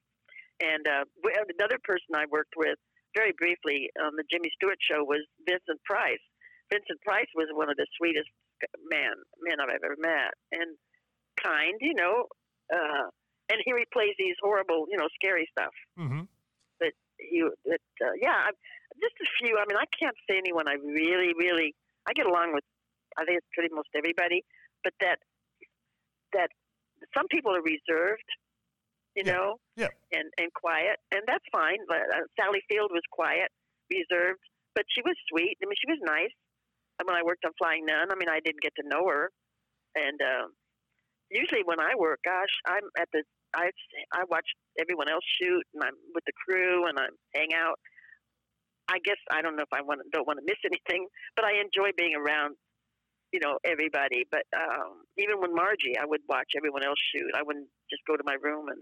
And uh, another person I worked with very briefly on the Jimmy Stewart show was Vincent Price. Vincent Price was one of the sweetest man men I've ever met, and kind, you know. Uh, and here he plays these horrible, you know, scary stuff. hmm But he, that, uh, yeah, just a few. I mean, I can't say anyone I really, really. I get along with. I think it's pretty most everybody. but that that some people are reserved, you Yeah. know, Yeah. and and quiet, and that's fine. But uh, Sally Field was quiet, reserved, but she was sweet. I mean, she was nice. And when I worked on Flying Nun, I mean, I didn't get to know her, and um, usually when I work, gosh, I'm at the I I watch everyone else shoot, and I'm with the crew, and I'm hang out. I guess I don't know if I want don't want to miss anything, but I enjoy being around, you know, everybody. But um, even when Margie, I would watch everyone else shoot. I wouldn't just go to my room and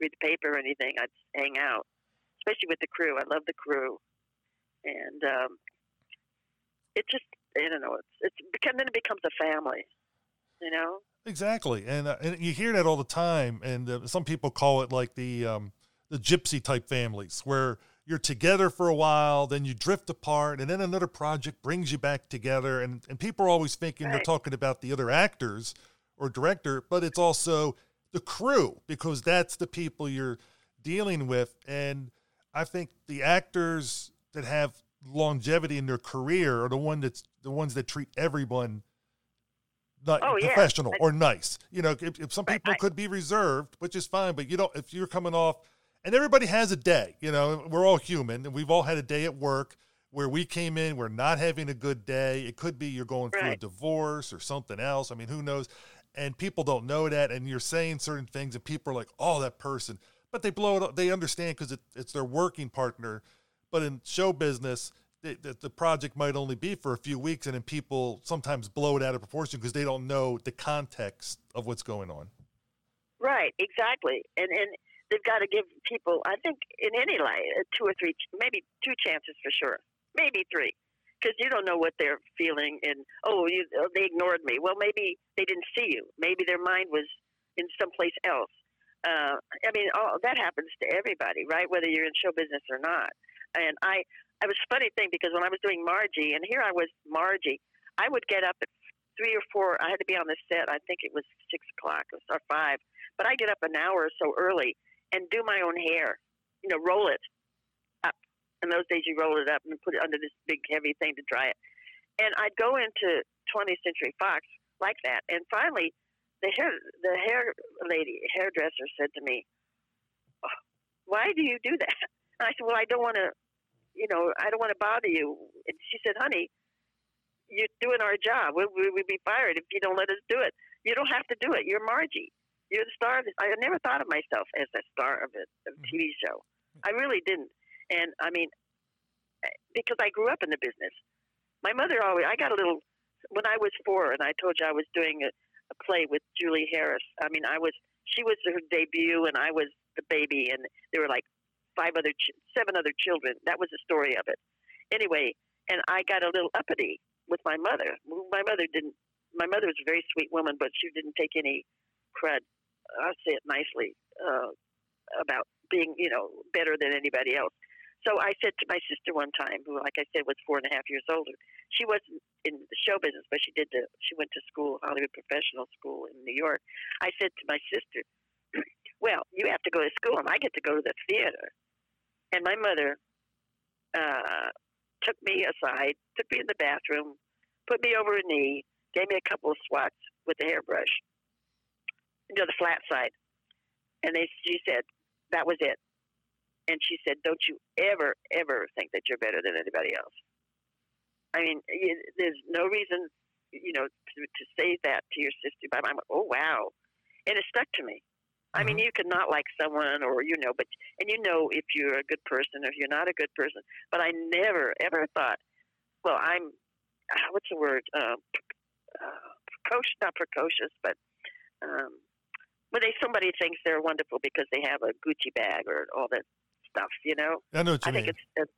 read the paper or anything. I'd hang out, especially with the crew. I love the crew, and um, it just I don't know. It's it's become then it becomes a family, you know. Exactly, and uh, and you hear that all the time, and uh, some people call it like the um, the gypsy type families, where you're together for a while, then you drift apart, and then another project brings you back together, and and people are always thinking they're talking about the other actors or director, but it's also the crew because that's the people you're dealing with, and I think the actors that have longevity in their career are the one that's the ones that treat everyone not Oh, professional I- or nice. You know, if, if some Right, people I- could be reserved, which is fine, but you don't. If you're coming off, and everybody has a day. You know, we're all human, and we've all had a day at work where we came in, we're not having a good day. It could be you're going through a divorce or something else. I mean, who knows? And people don't know that, and you're saying certain things, and people are like, "Oh, that person," but they blow it up. They understand because it, it's their working partner. But in show business, the, the, the project might only be for a few weeks, and then people sometimes blow it out of proportion because they don't know the context of what's going on. Right, exactly. And and they've got to give people, I think, in any life, uh, two or three, maybe two chances for sure, maybe three, because you don't know what they're feeling. And oh, you, oh, they ignored me. Well, maybe they didn't see you. Maybe their mind was in someplace else. Uh, I mean, all, that happens to everybody, right? Whether you're in show business or not. And I, it was a funny thing because when I was doing Margie, and here I was Margie, I would get up at three or four. I had to be on the set. I think it was six o'clock or five but I get up an hour or so early and do my own hair. You know, roll it up. In those days, you roll it up and put it under this big heavy thing to dry it. And I'd go into 20th Century Fox like that. And finally, the hair the hair lady hairdresser said to me, "Oh, "Why do you do that?" And I said, "Well, I don't want to, you know, I don't want to bother you." And she said, "Honey, you're doing our job. We we would be fired if you don't let us do it. You don't have to do it. You're Margie." You're the star. Of this. I never thought of myself as the star of a, of a TV show. I really didn't. And I mean, eh, because I grew up in the business. My mother always. I got a little when I was four, and I told you I was doing a, a play with Julie Harris. I mean, I was. She was her debut, and I was the baby, and there were like five other, ch- seven other children. That was the story of it. Anyway, and I got a little uppity with my mother. My mother didn't. My mother was a very sweet woman, but she didn't take any crud. I'll say it nicely uh, about being, you know, better than anybody else. So I said to my sister one time, who, like I said, was four and a half years older. She wasn't in the show business, but she did the. She went to school, Hollywood Professional School in New York. I said to my sister, "Well, you have to go to school, and I get to go to the theater." And my mother uh, took me aside, took me in the bathroom, put me over a knee, gave me a couple of swats with a hairbrush, you know, the flat side. And they, she said, that was it. And she said, don't you ever, ever think that you're better than anybody else. I mean, you, there's no reason, you know, to, to say that to your sister. But I'm like, oh, wow. And it stuck to me. I mean, you could not like someone or, you know, but, and you know if you're a good person or if you're not a good person. But I never, ever thought, well, I'm, uh, what's the word? Uh, uh, precocious, not precocious, but um, when they somebody thinks they're wonderful because they have a Gucci bag or all that stuff, you know. I know what you I mean. think it's, uh,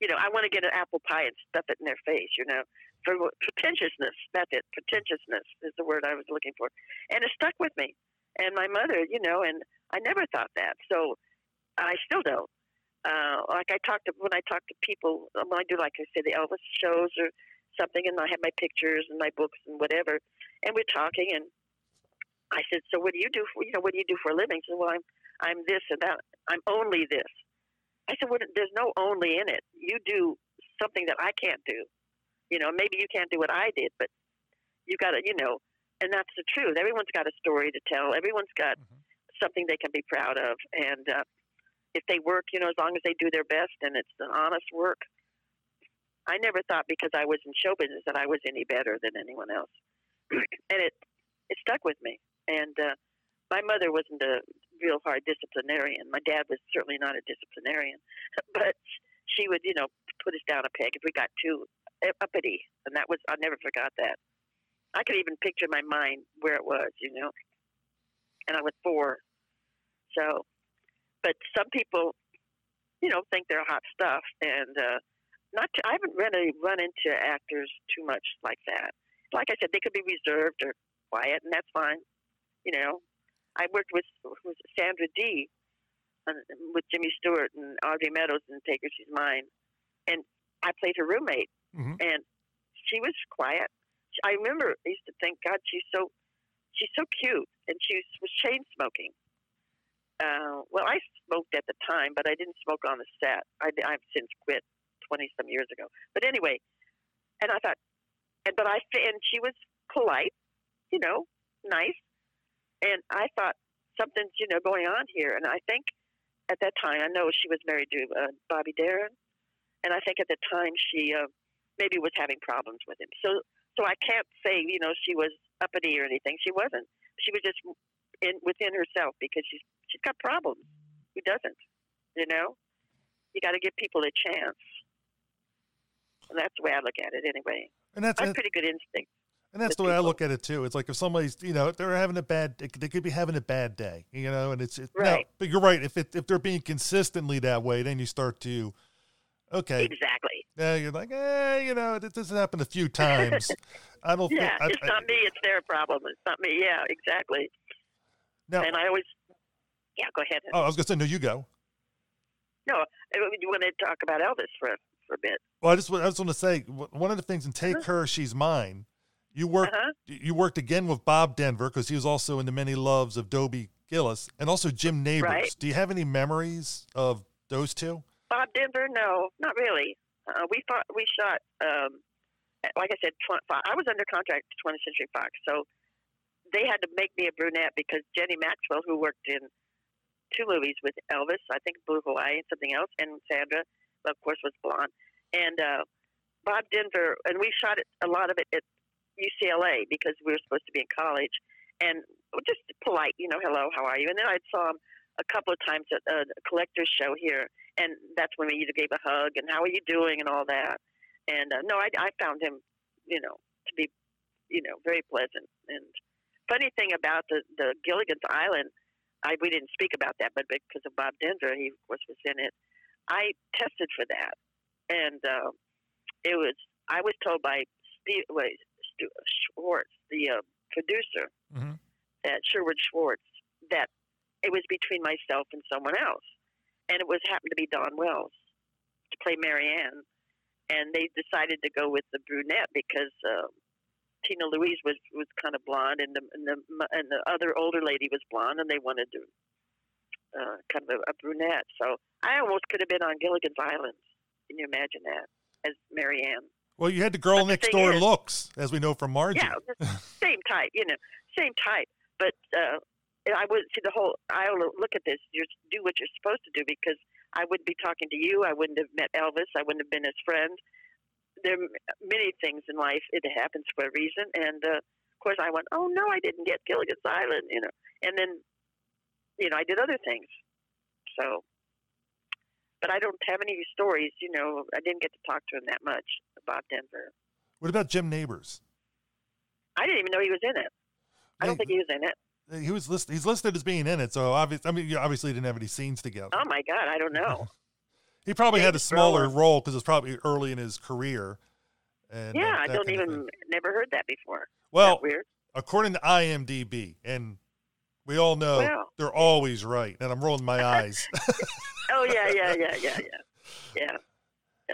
you know, I want to get an apple pie and stuff it in their face, you know. For pretentiousness, that's it. Pretentiousness is the word I was looking for, and it stuck with me. And my mother, you know, and I never thought that, so I still don't. Uh, like I talk to when I talk to people, when I do, like I say, the Elvis shows or something, and I have my pictures and my books and whatever, and we're talking, and I said, "So what do you do for you know what do you do for a living?" She said, "Well, I'm I'm this and that. I'm only this." I said, well, "There's no only in it. You do something that I can't do. You know, maybe you can't do what I did, but you got to, you know, and that's the truth. Everyone's got a story to tell. Everyone's got Mhm. something they can be proud of, and uh, if they work, you know, as long as they do their best and it's an honest work. I never thought because I was in show business that I was any better than anyone else, and it it stuck with me. And uh, my mother wasn't a real hard disciplinarian. My dad was certainly not a disciplinarian, but she would, you know, put us down a peg if we got too uppity, and that was I never forgot that. I could even picture my mind where it was, you know, and I was four. So, but some people, you know, think they're hot stuff, and uh, not. To, I haven't really run into actors too much like that. Like I said, they could be reserved or quiet, and that's fine. You know, I worked with, with Sandra Dee and with Jimmy Stewart and Audrey Meadows in Take Her She's Mine, and I played her roommate, Mhm. and she was quiet. I remember I used to think, God, she's so she's so cute, and she was, was chain smoking. Uh, well, I smoked at the time, but I didn't smoke on the set. I, I've since quit twenty some years ago. But anyway, and I thought, and but I and she was polite, you know, nice, and I thought something's you know going on here. And I think at that time, I know she was married to uh, Bobby Darin, and I think at the time she uh, maybe was having problems with him. So so I can't say you know she was uppity or anything. She wasn't. She was just in within herself because she's she's got problems. Who doesn't? You know, you got to give people a chance. And that's the way I look at it, anyway. And that's I have and, pretty good instinct. And that's the way I look at it too. It's like if somebody's, you know, they're having a bad, they could be having a bad day, you know, and it's it, no, Right. but you're right. If it, if they're being consistently that way, then you start to, okay, Exactly. yeah, you're like, eh, you know, this has happened a few times. I don't Yeah, think. I, it's I- not me. It's their problem. It's not me. Yeah, exactly. now, And I always, yeah, go ahead. oh, I was gonna say, no, you go. No, you want to talk about Elvis for for a bit? Well, I just, I just want to say one of the things in Take. Her, She's Mine. You worked, Uh-huh. you worked again with Bob Denver because he was also in the many loves of Dobie Gillis and also Jim Nabors. Right. Do you have any memories of those two? Bob Denver? No, not really. Uh, we thought we shot. Um, like I said, tw- I was under contract to 20th Century Fox, so they had to make me a brunette because Jenny Maxwell, who worked in two movies with Elvis, I think Blue Hawaii and something else, and Sandra, of course, was blonde, and uh, Bob Denver, and we shot it, a lot of it at UCLA because we were supposed to be in college, and just polite, you know, hello, how are you? And then I saw him a couple of times at a collector's show here, and that's when we either gave a hug and how are you doing and all that. And uh, no, I, I found him, you know, to be, you know, very pleasant. And funny thing about the the Gilligan's Island, I we didn't speak about that, but because of Bob Denver, he of course was in it. I tested for that, and uh, it was I was told by Steve wait, Schwartz, the uh, producer, Mhm. that Sherwood Schwartz, that it was between myself and someone else, and it was happened to be Dawn Wells to play Mary Ann, and they decided to go with the brunette because uh, Tina Louise was was kind of blonde, and the and the and the other older lady was blonde, and they wanted to uh, kind of a, a brunette. So I almost could have been on Gilligan's Island. Can you imagine that as Mary Ann? Well, you had the girl But next thing door is- looks, as we know from Margie. Yeah, same type, you know, same type. But uh, I wouldn't see the whole. I look at this. You do what you're supposed to do because I wouldn't be talking to you. I wouldn't have met Elvis. I wouldn't have been his friend. There are many things in life. It happens for a reason, and uh, of course, I went, "Oh no, I didn't get Gilligan's Island," you know. And then, you know, I did other things. So, but I don't have any stories. You know, I didn't get to talk to him that much, Bob Denver. What about Jim Nabors? I didn't even know he was in it. I don't Hey, think he was in it. He was listed. He's listed as being in it, so obviously, I mean, you obviously didn't have any scenes together. Oh my God, I don't know. He probably had a smaller Grohl. role because it's probably early in his career. And, uh, yeah, I that don't even never heard that before. Well, that weird. according to IMDb, and we all know Well. they're always right, and I'm rolling my eyes. Oh yeah, yeah, yeah, yeah, yeah, yeah.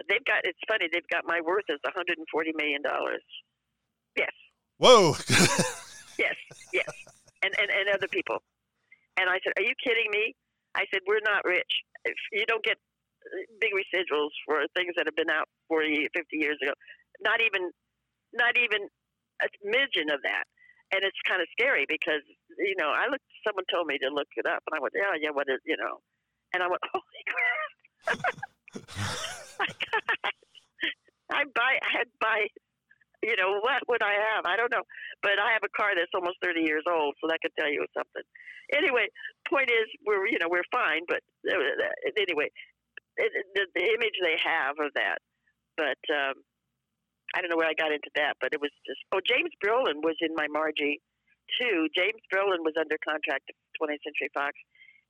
They've got. It's funny. They've got my worth as 140 million dollars. Yes, Whoa! yes, yes, and, and and other people. And I said, "Are you kidding me?" I said, "We're not rich. If you don't get uh, big residuals for things that have been out 40, 50 years ago. Not even, not even a smidgen of that. and it's kind of scary because you know I looked. Someone told me to look it up, and I went, yeah, yeah, what is you know, and I went, holy crap! I buy, I had buy. You know what would I have? I don't know, but I have a car that's almost thirty years old, so that could tell you something. Anyway, point is, we're you know we're fine, but uh, anyway, it, the, the image they have of that, but. um I don't know where I got into that, but it was just. Oh, James Brolin was in my Margie, too. James Brolin was under contract at 20th Century Fox,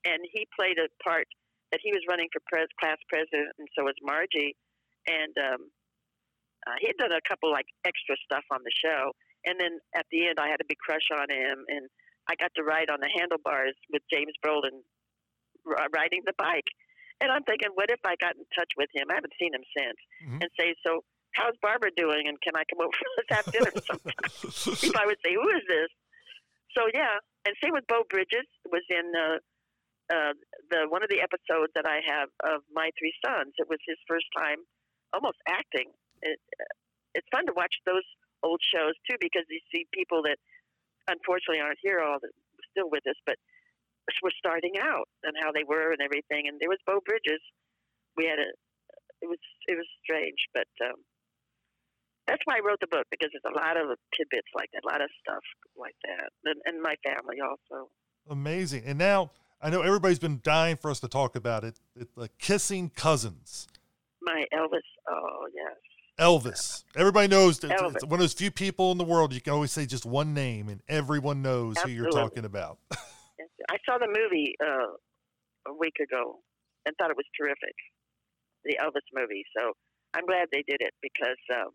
and he played a part that he was running for pres, class president, and so was Margie. And um, uh, he had done a couple like extra stuff on the show, and then at the end, I had a big crush on him, and I got to ride on the handlebars with James Brolin r- riding the bike. And I'm thinking, what if I got in touch with him? I haven't seen him since, mm-hmm. and say, so how's Barbara doing? And can I come over? Let's have dinner sometime. if I would say, who is this? So yeah, and same with Beau Bridges was in uh, uh, the one of the episodes that I have of My Three Sons. It was his first time, almost acting. It, it's fun to watch those old shows too because you see people that unfortunately aren't here all the, still with us, but were starting out and how they were and everything. And there was Beau Bridges. We had a it was it was strange, but um, that's why I wrote the book because there's a lot of tidbits like that, a lot of stuff like that, and, and my family also. Amazing. And now I know everybody's been dying for us to talk about it. It's like kissing cousins. My Elvis. Oh yes. Elvis. Everybody knows that it's one of those few people in the world you can always say just one name and everyone knows Absolutely. who you're talking about. I saw the movie uh, a week ago and thought it was terrific, the Elvis movie. So I'm glad they did it because um,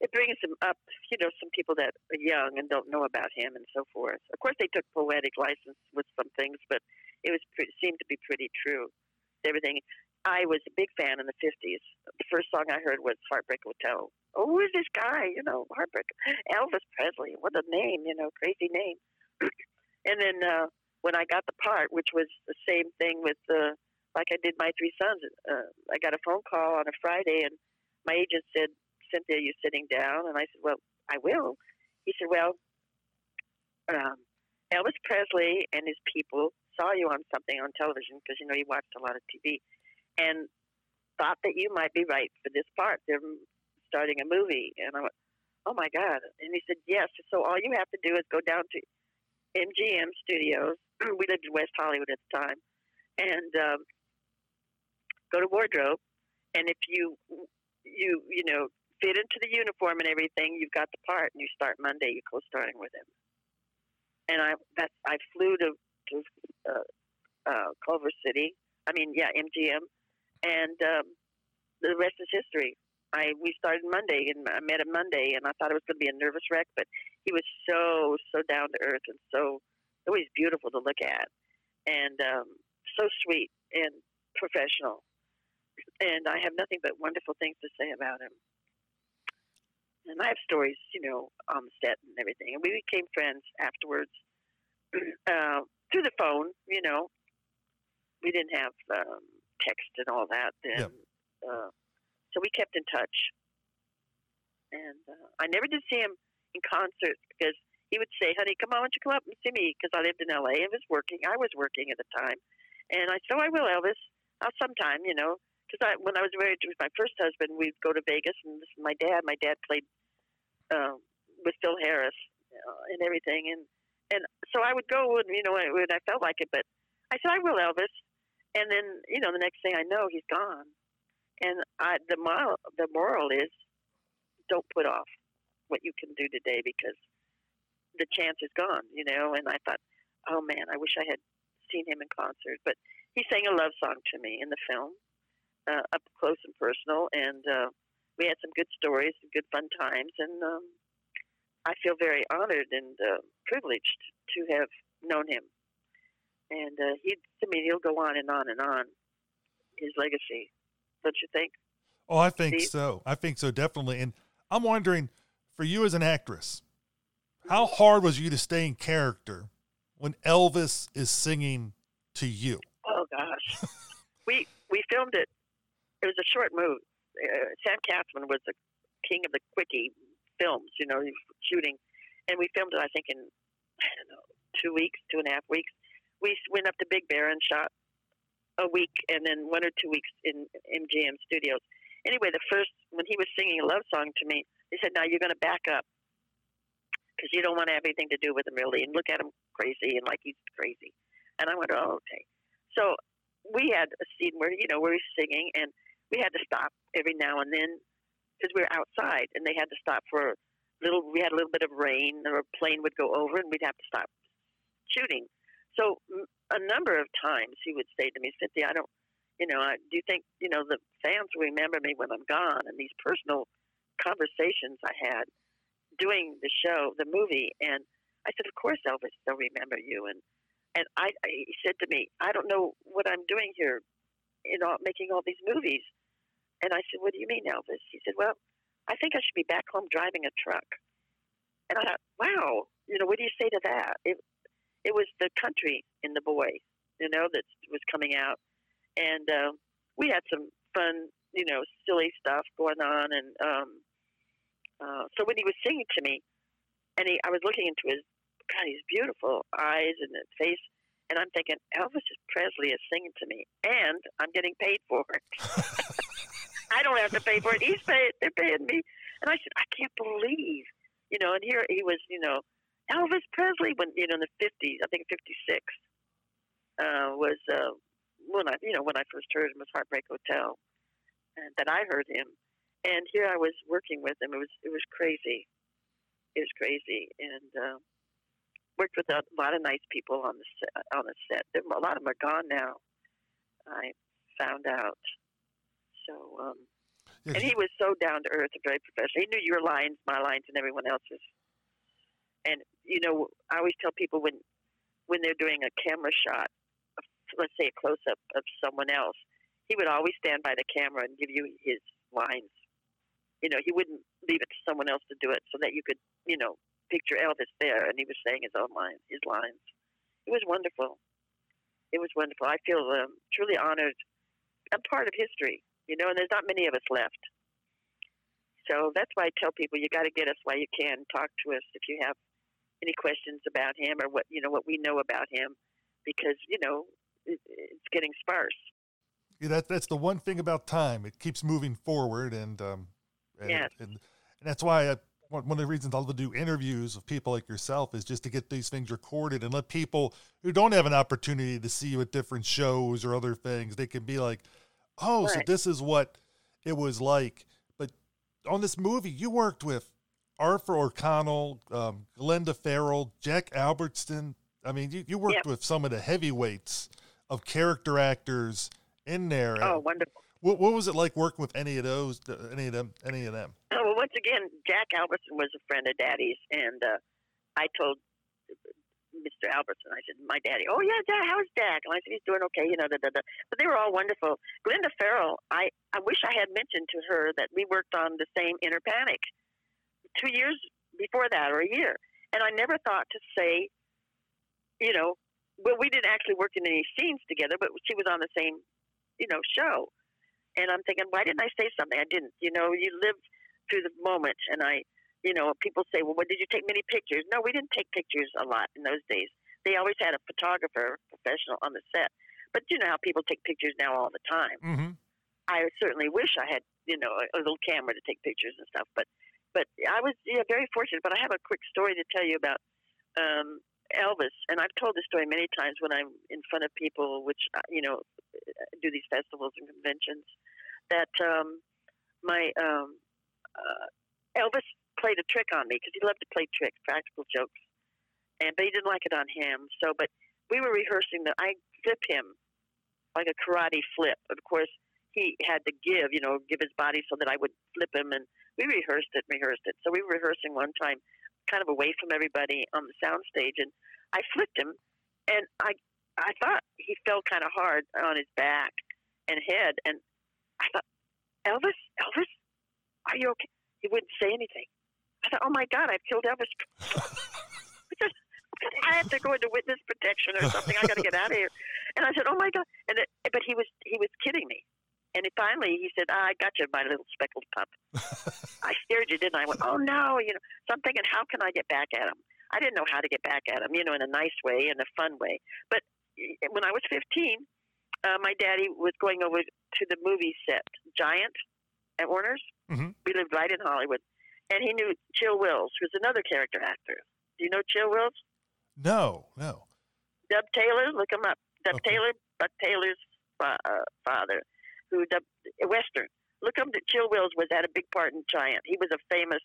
it brings him up, you know, some people that are young and don't know about him and so forth. Of course, they took poetic license with some things, but it was pretty, seemed to be pretty true. Everything. I was a big fan in the '50s. The first song I heard was "Heartbreak Hotel." Oh, who is this guy? You know, Heartbreak. Elvis Presley. What a name! You know, crazy name. and then uh, when I got the part, which was the same thing with uh, like I did my three sons. Uh, I got a phone call on a Friday, and my agent said, Cynthia, you sitting down? And I said, well, I will. He said, well, um, Elvis Presley and his people saw you on something on television because, you know, he watched a lot of TV and thought that you might be right for this part. They're starting a movie. And I went, oh my God. And he said, yes. So all you have to do is go down to MGM Studios. we lived in West Hollywood at the time. And um, go to wardrobe. And if you you you know fit into the uniform and everything, you've got the part, and you start Monday. You're co-starring with him. And I that I flew to to uh, uh, Culver City. I mean, yeah, MGM, and um, the rest is history. I we started Monday, and I met him Monday, and I thought it was going to be a nervous wreck, but he was so so down to earth and so always beautiful to look at, and um, so sweet and professional. And I have nothing but wonderful things to say about him and I have stories, you know, on the set and everything. And we became friends afterwards uh, through the phone. You know, we didn't have um, text and all that then, yep. uh, so we kept in touch. And uh, I never did see him in concert because he would say, "Honey, come on, why don't you come up and see me?" Because I lived in L.A. and was working. I was working at the time, and I said, "Oh, I will, Elvis. I'll sometime, you know." Because I, when I was married to my first husband, we'd go to Vegas and to my dad. My dad played uh, with Phil Harris uh, and everything, and and so I would go when you know when I felt like it. But I said I will, Elvis, and then you know the next thing I know, he's gone. And I, the moral the moral is, don't put off what you can do today because the chance is gone. You know, and I thought, oh man, I wish I had seen him in concert, but he sang a love song to me in the film uh, up close and personal, and uh, we had some good stories, and good fun times, and um, I feel very honored and uh, privileged to have known him. And uh, he, to me, he'll go on and on and on. His legacy, don't you think? Oh, I think Steve? so. I think so, definitely. And I'm wondering, for you as an actress, how hard was you to stay in character when Elvis is singing to you? Oh gosh, we we filmed it it was a short move. Uh, Sam Katzman was the king of the quickie films, you know, shooting, and we filmed it. I think in I don't know two weeks, two and a half weeks. We went up to Big Bear and shot a week, and then one or two weeks in MGM Studios. Anyway, the first when he was singing a love song to me, they said, "Now you're going to back up because you don't want to have anything to do with him really, and look at him crazy and like he's crazy." And I went, "Oh, okay." So we had a scene where you know where he's singing, and we had to stop every now and then because we were outside, and they had to stop for little. We had a little bit of rain, or a plane would go over, and we'd have to stop shooting. So a number of times he would say to me, Cynthia, I don't, you know, I, do you think, you know, the fans will remember me when I'm gone? And these personal conversations I had doing the show, the movie, and I said, of course, Elvis, they'll remember you. And and I, I he said to me, I don't know what I'm doing here, you know, making all these movies. And I said, What do you mean, Elvis? He said, Well, I think I should be back home driving a truck. And I thought, wow, you know, what do you say to that? It, it was the country in the boy, you know, that was coming out, and uh, we had some fun, you know, silly stuff going on, and um, uh, so when he was singing to me, and he, I was looking into his, God, his beautiful eyes and his face, and I'm thinking Elvis Presley is singing to me, and I'm getting paid for it. I don't have to pay for it; he's paying, they're paying me, and I said, I can't believe, you know, and here he was, you know Elvis Presley, when you know in the fifties, I think fifty six, uh, was uh, when I you know when I first heard him was Heartbreak Hotel, and that I heard him, and here I was working with him. It was it was crazy, it was crazy, and uh, worked with a lot of nice people on the set, on the set. A lot of them are gone now. I found out. So, um, yeah, and he was so down to earth and very professional. He knew your lines, my lines, and everyone else's. And you know, I always tell people when when they're doing a camera shot, let's say a close up of someone else, he would always stand by the camera and give you his lines. You know, he wouldn't leave it to someone else to do it so that you could, you know, picture Elvis there and he was saying his own lines, his lines. It was wonderful. It was wonderful. I feel um, truly honored. I'm part of history, you know, and there's not many of us left. So that's why I tell people you got to get us while you can. Talk to us if you have any questions about him or what you know what we know about him, because you know it, it's getting sparse. Yeah, that that's the one thing about time; it keeps moving forward, and um, and, yes. and, and that's why I, one of the reasons I'll do interviews of people like yourself is just to get these things recorded and let people who don't have an opportunity to see you at different shows or other things, they can be like, "Oh, right. so this is what it was like." But on this movie, you worked with Arthur O'Connell, um, Glenda Farrell, Jack Albertson. I mean, you, you worked yep. with some of the heavyweights of character actors in there. Oh, wonderful. What, what was it like working with any of those, any of them, any of them? Oh, well, once again, Jack Albertson was a friend of Daddy's, and uh, I told Mr. Albertson, I said, my daddy, oh yeah, Dad, how's Dad? And I said, he's doing okay, you know, da, da, da. but they were all wonderful. Glenda Farrell, I, I wish I had mentioned to her that we worked on the same Inner Panic two years before that or a year. And I never thought to say, you know, well, we didn't actually work in any scenes together, but she was on the same, you know, show. And I'm thinking, why didn't I say something? I didn't. You know, you live through the moment. And I, you know, people say, well, what did you take many pictures? No, we didn't take pictures a lot in those days. They always had a photographer, professional on the set. But you know how people take pictures now all the time. Mm-hmm. I certainly wish I had, you know, a, a little camera to take pictures and stuff. But but I was yeah very fortunate. But I have a quick story to tell you about um, Elvis, and I've told this story many times when I'm in front of people, which uh, you know do these festivals and conventions. That um, my um, uh, Elvis played a trick on me because he loved to play tricks, practical jokes, and but he didn't like it on him. So, but we were rehearsing that I flip him like a karate flip. Of course, he had to give, you know, give his body so that I would flip him and we rehearsed it, rehearsed it. So we were rehearsing one time, kind of away from everybody on the sound stage, and I flipped him, and I I thought he fell kind of hard on his back and head, and I thought, Elvis, Elvis, are you okay? He wouldn't say anything. I thought, oh my God, I've killed Elvis. I have to go into witness protection or something. I got to get out of here. And I said, "Oh my god!" And it, but he was he was kidding me. And he finally he said, ah, "I got you, my little speckled pup." I scared you, didn't I? I went, "Oh no!" You know. So I'm thinking, how can I get back at him? I didn't know how to get back at him, you know, in a nice way, in a fun way. But when I was 15, uh, my daddy was going over to the movie set, Giant, at Warner's. Mhm. We lived right in Hollywood, and he knew Chill Wills, who's another character actor. Do you know Chill Wills? No, no. Dub Taylor, look him up. Dub Okay. Taylor, Buck Taylor's fa- uh, father, who dub Western. Look him. That Chill Wills was had a big part in Giant. He was a famous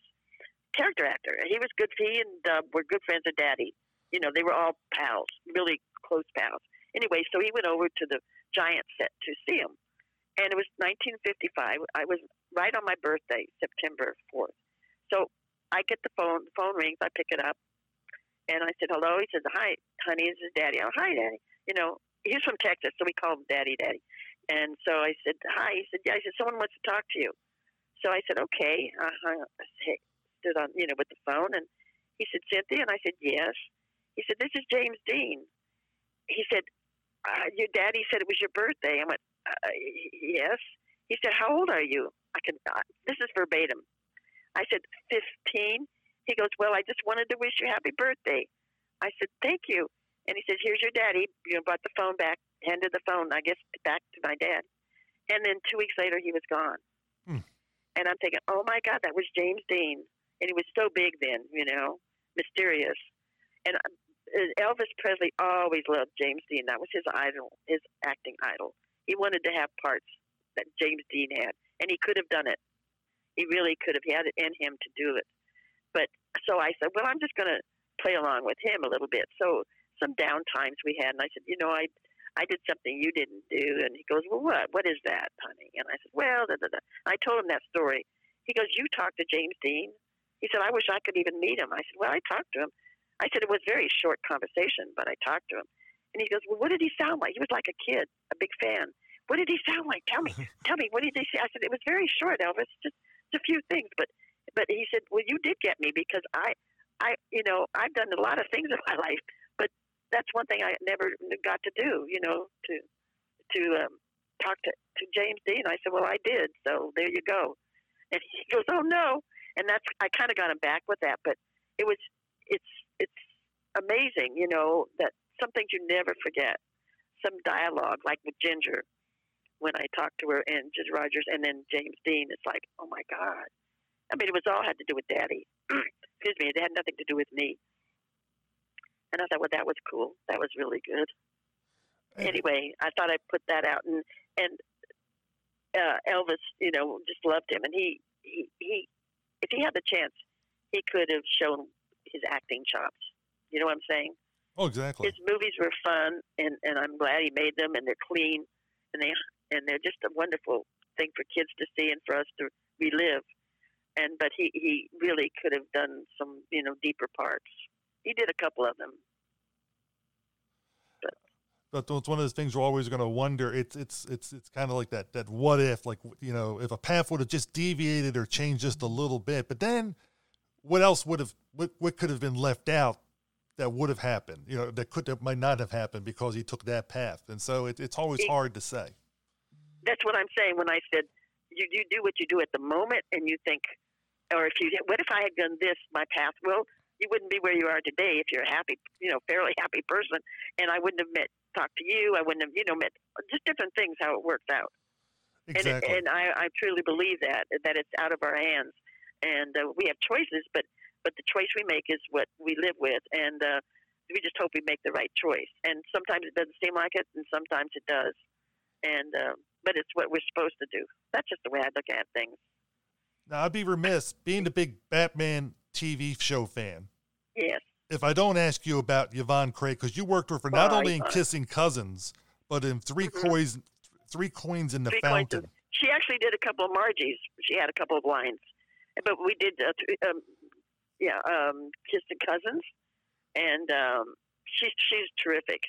character actor. He was good. He and Dub were good friends of Daddy. You know, they were all pals, really close pals. Anyway, so he went over to the Giant set to see him, and it was 1955. I was right on my birthday, September 4th. So I get the phone. The phone rings. I pick it up, and I said, "Hello." He says, "Hi, honey. This is Daddy." Oh, hi, Daddy. You know, he's from Texas, so we call him Daddy, Daddy. And so I said, "Hi." He said, "Yeah." I said, "Someone wants to talk to you." So I said, "Okay." I hung up, I stood on, you know, with the phone, and he said, "Cynthia," and I said, "Yes." He said, "This is James Dean." He said, uh, "Your daddy said it was your birthday." I went, uh, "Yes." He said, "How old are you?" I can. Uh, this is verbatim. I said, 15. He goes, Well, I just wanted to wish you happy birthday. I said, Thank you. And he says, Here's your daddy. You know, brought the phone back, handed the phone, I guess, back to my dad. And then two weeks later, he was gone. Hmm. And I'm thinking, Oh my God, that was James Dean. And he was so big then, you know, mysterious. And uh, Elvis Presley always loved James Dean. That was his idol, his acting idol. He wanted to have parts that James Dean had, and he could have done it. He really could have. Had it in him to do it. But so I said, well, I'm just going to play along with him a little bit. So some down times we had, and I said, you know, I I did something you didn't do, and he goes, well, what? What is that, honey? And I said, well, da, da, da. I told him that story. He goes, you talked to James Dean? He said, I wish I could even meet him. I said, well, I talked to him. I said it was a very short conversation, but I talked to him. And he goes, well, what did he sound like? He was like a kid, a big fan. What did he sound like? Tell me, tell me. What did he say? I said it was very short, Elvis. Just a few things, but but he said, "Well, you did get me because I, I, you know, I've done a lot of things in my life, but that's one thing I never got to do, you know, to to um, talk to to James Dean." I said, "Well, I did, so there you go." And he goes, "Oh no," and that's I kind of got him back with that, but it was it's it's amazing, you know, that some things you never forget. Some dialogue, like with Ginger, when I talked to her and Ginger Rogers, and then James Dean. It's like, oh my God. I mean, it was all had to do with Daddy. Excuse me, it had nothing to do with me. And I thought, well, that was cool. That was really good. Hey. Anyway, I thought I'd put that out, and and uh, Elvis, you know, just loved him, and he he he, if he had the chance, he could have shown his acting chops. You know what I'm saying? Oh, exactly. his movies were fun, and and I'm glad he made them, and they're clean, and they and they're just a wonderful thing for kids to see and for us to relive. And but he he really could have done some you know deeper parts. He did a couple of them. But it's one of those things we're always going to wonder. It's it's it's it's kind of like that that what if, like you know, if a path would have just deviated or changed just a little bit, but then what else would have what what could have been left out that would have happened? You know, that could that might not have happened because he took that path, and so it, it's always He- hard to say. That's what I'm saying when I said you you do what you do at the moment, and you think, or if you what if I had done this my path? Well, you wouldn't be where you are today if you're a happy, you know, fairly happy person, and I wouldn't have met talked to you. I wouldn't have, you know, met just different things how it worked out. Exactly. And, and I, I truly believe that that it's out of our hands, and uh, we have choices, but but the choice we make is what we live with, and uh, we just hope we make the right choice. And sometimes it doesn't seem like it, and sometimes it does. And uh, but it's what we're supposed to do. That's just the way I look at things. now I'd be remiss being the big Batman TV show fan Yes. if I don't ask you about Yvonne Craig because you worked with her not Oh, only in Yvonne. Kissing Cousins but in 3 Mhm. coins, three coins in the Three Coins fountain. She actually did a couple of Margies. She had a couple of lines, but we did, uh, th- um, yeah, um, Kissing Cousins, and um, she's she's terrific,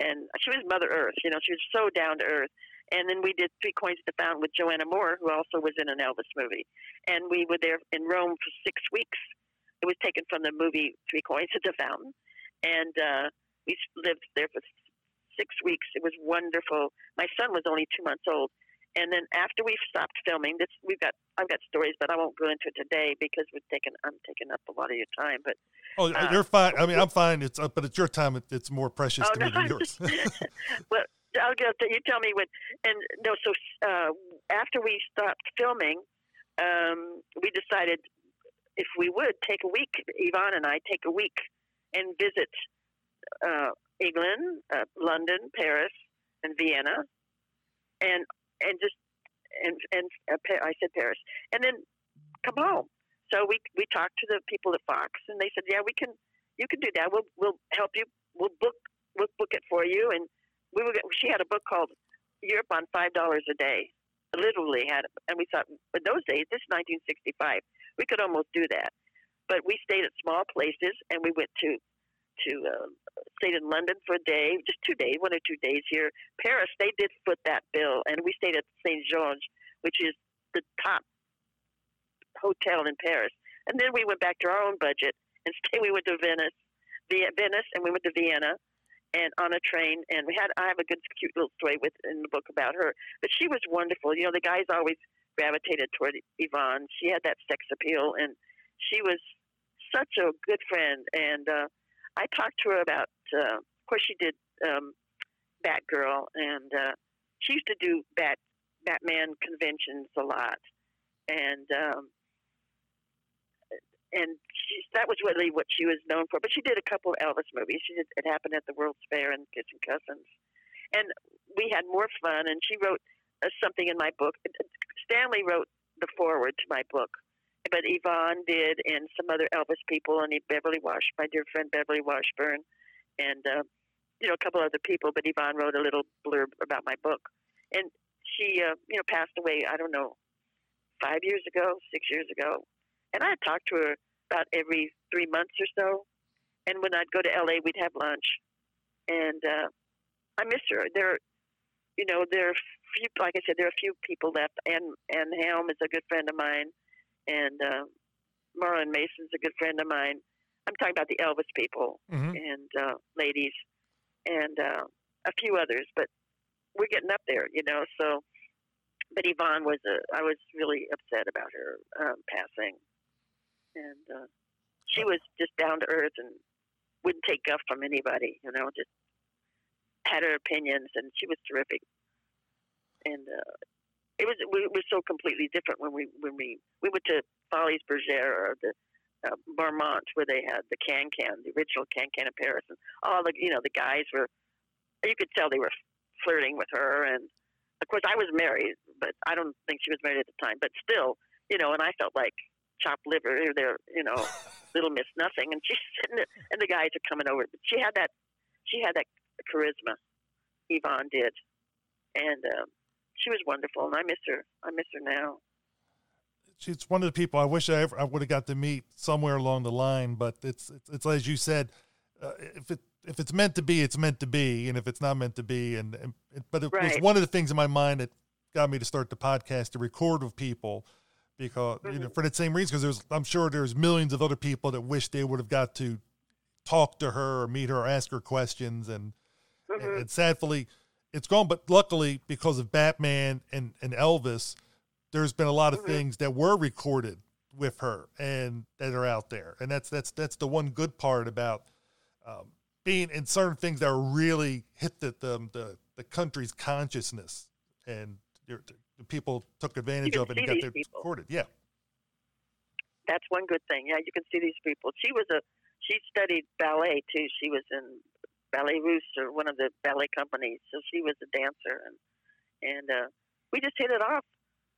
and she was Mother Earth. You know, she was so down to earth. And then we did Three Coins at the Fountain with Joanna Moore, who also was in an Elvis movie, and we were there in Rome for six weeks. It was taken from the movie Three Coins at the Fountain, and uh, we lived there for six weeks. It was wonderful. My son was only two months old, And then after we've stopped filming, this we've got I've got stories, but I won't go into it today because we're taking I'm taking up a lot of your time. But oh, uh, you're fine. I mean, I'm fine. It's uh, but it's your time. It's more precious oh, to no, me than yours. well, I'll get you tell me what. And no, so uh, after we stopped filming, um, we decided if we would take a week, Yvonne and I take a week and visit uh, England, uh, London, Paris, and Vienna, and and just and and uh, I said Paris, and then come home. So we we talked to the people at Fox, and they said, yeah, we can you can do that. We'll we'll help you. We'll book we'll book it for you. And we were she had a book called Europe on five dollars a day. Literally had, and we thought in those days, this is 1965, we could almost do that. But we stayed at small places, and we went to to uh, stayed in London for a day, just two days, one or two days here. Paris, they did foot that bill, and we stayed at Saint Georges, which is the top hotel in Paris. And then we went back to our own budget and stay. We went to Venice, Venice, and we went to Vienna, and on a train. And we had I have a good, cute little story with in the book about her. But she was wonderful. You know, the guys always gravitated toward Yvonne. She had that sex appeal, and she was such a good friend. And uh, I talked to her about, uh, of course, she did um, Batgirl, and uh, she used to do Bat Batman conventions a lot, and um, and she, that was really what she was known for. But she did a couple of Elvis movies. She did It Happened at the World's Fair and Kissing Cousins, and we had more fun. And she wrote uh, something in my book. Stanley wrote the foreword to my book, but Yvonne did, and some other Elvis people, and Beverly Wash, my dear friend Beverly Washburn, and uh, you know a couple other people. But Yvonne wrote a little blurb about my book, and she, uh, you know, passed away. I don't know, five years ago, six years ago, and I talked to her about every three months or so. And when I'd go to LA, we'd have lunch, and uh, I miss her. There, you know, there are few, like I said, there are a few people left. And Anne Helm is a good friend of mine and uh, Marlyn Mason's a good friend of mine. I'm talking about the Elvis people mm-hmm. and uh, ladies, and uh, a few others, but we're getting up there, you know. So, but Yvonne was a. I was really upset about her um, passing, and uh, she was just down to earth and wouldn't take guff from anybody, you know. Just had her opinions, and she was terrific. And uh, it was it was so completely different when we when we we went to Folies Bergère or the uh, Marmont where they had the can can, the original can can in Paris, and all the you know the guys were you could tell they were flirting with her, and of course I was married, but I don't think she was married at the time, but still you know, and I felt like chopped liver, they're you know little miss nothing, and she's and the, and the guys are coming over, but she had that she had that charisma, Yvonne did, and. Um, she was wonderful, and I miss her. I miss her now. She's one of the people I wish I ever I would have got to meet somewhere along the line, but it's it's, it's as you said, uh, if it if it's meant to be, it's meant to be, and if it's not meant to be, and, and but it right. was one of the things in my mind that got me to start the podcast to record with people because you know mm-hmm. for the same reason because there's I'm sure there's millions of other people that wish they would have got to talk to her or meet her or ask her questions and mm-hmm. and, and sadly it's gone. But luckily, because of Batman and, and Elvis, there's been a lot of mm-hmm. things that were recorded with her and that are out there. And that's that's that's the one good part about um, being in certain things that really hit the the, the, the country's consciousness, and people took advantage of it and got their recorded. Yeah, that's one good thing. Yeah, you can see these people. She was a she studied ballet too. She was in Ballet Russe or one of the ballet companies. So she was a dancer, and and uh, we just hit it off.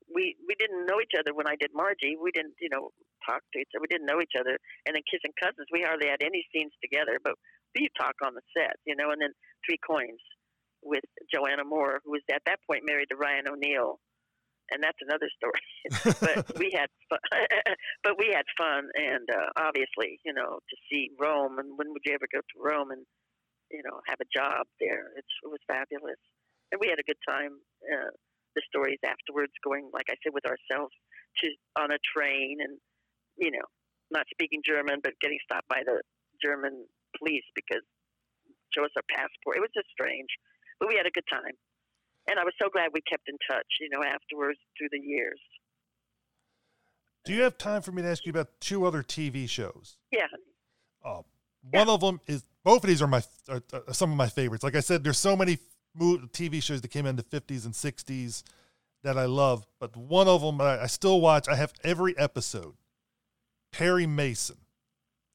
We we didn't know each other when I did Margie. We didn't you know talk to each other. We didn't know each other. And then Kissing Cousins, we hardly had any scenes together, but we talk on the set, you know. And then Three Coins with Joanna Moore, who was at that point married to Ryan O'Neal, and that's another story. but we had fun. but we had fun, and uh, obviously, you know, to see Rome, and when would you ever go to Rome? And you know, have a job there. It's, it was fabulous, and we had a good time. Uh, the stories afterwards, going like I said, with ourselves to on a train, and you know, not speaking German, but getting stopped by the German police because show us our passport. It was just strange, but we had a good time. And I was so glad we kept in touch. You know, afterwards through the years. Do you have time for me to ask you about two other TV shows? Yeah. Uh, one of them is both of these are my are, are some of my favorites. Like I said, there's so many TV shows that came in the 50s and 60s that I love, but one of them I, I still watch. I have every episode. Perry Mason,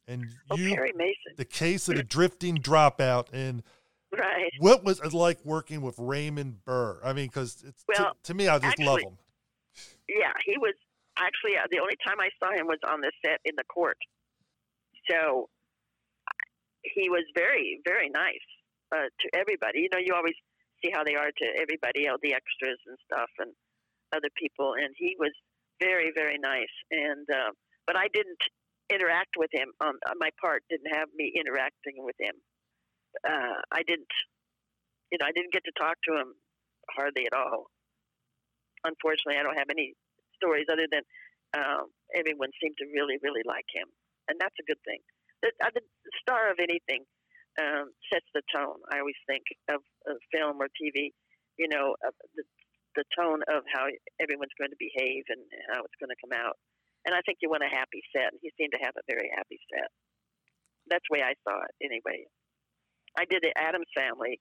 and Oh, you, Perry Mason. the case of the drifting dropout, and Right. what was it like working with Raymond Burr? I mean, because it's Well, to, to me, I just love him. Yeah, he was actually uh, the only time I saw him was on the set in the court. So he was very, very nice uh, to everybody. You know, you always see how they are to everybody all the extras and stuff, and other people. And he was very, very nice. And uh, but I didn't interact with him. On, on my part, didn't have me interacting with him. Uh, I didn't, you know, I didn't get to talk to him hardly at all. Unfortunately, I don't have any stories other than um, everyone seemed to really, really like him, and that's a good thing. The, uh, the star of anything um, sets the tone. I always think of, of film or TV. You know, of the the tone of how everyone's going to behave and how it's going to come out. And I think you want a happy set. and He seemed to have a very happy set. That's the way I saw it, anyway. I did the Addams Family.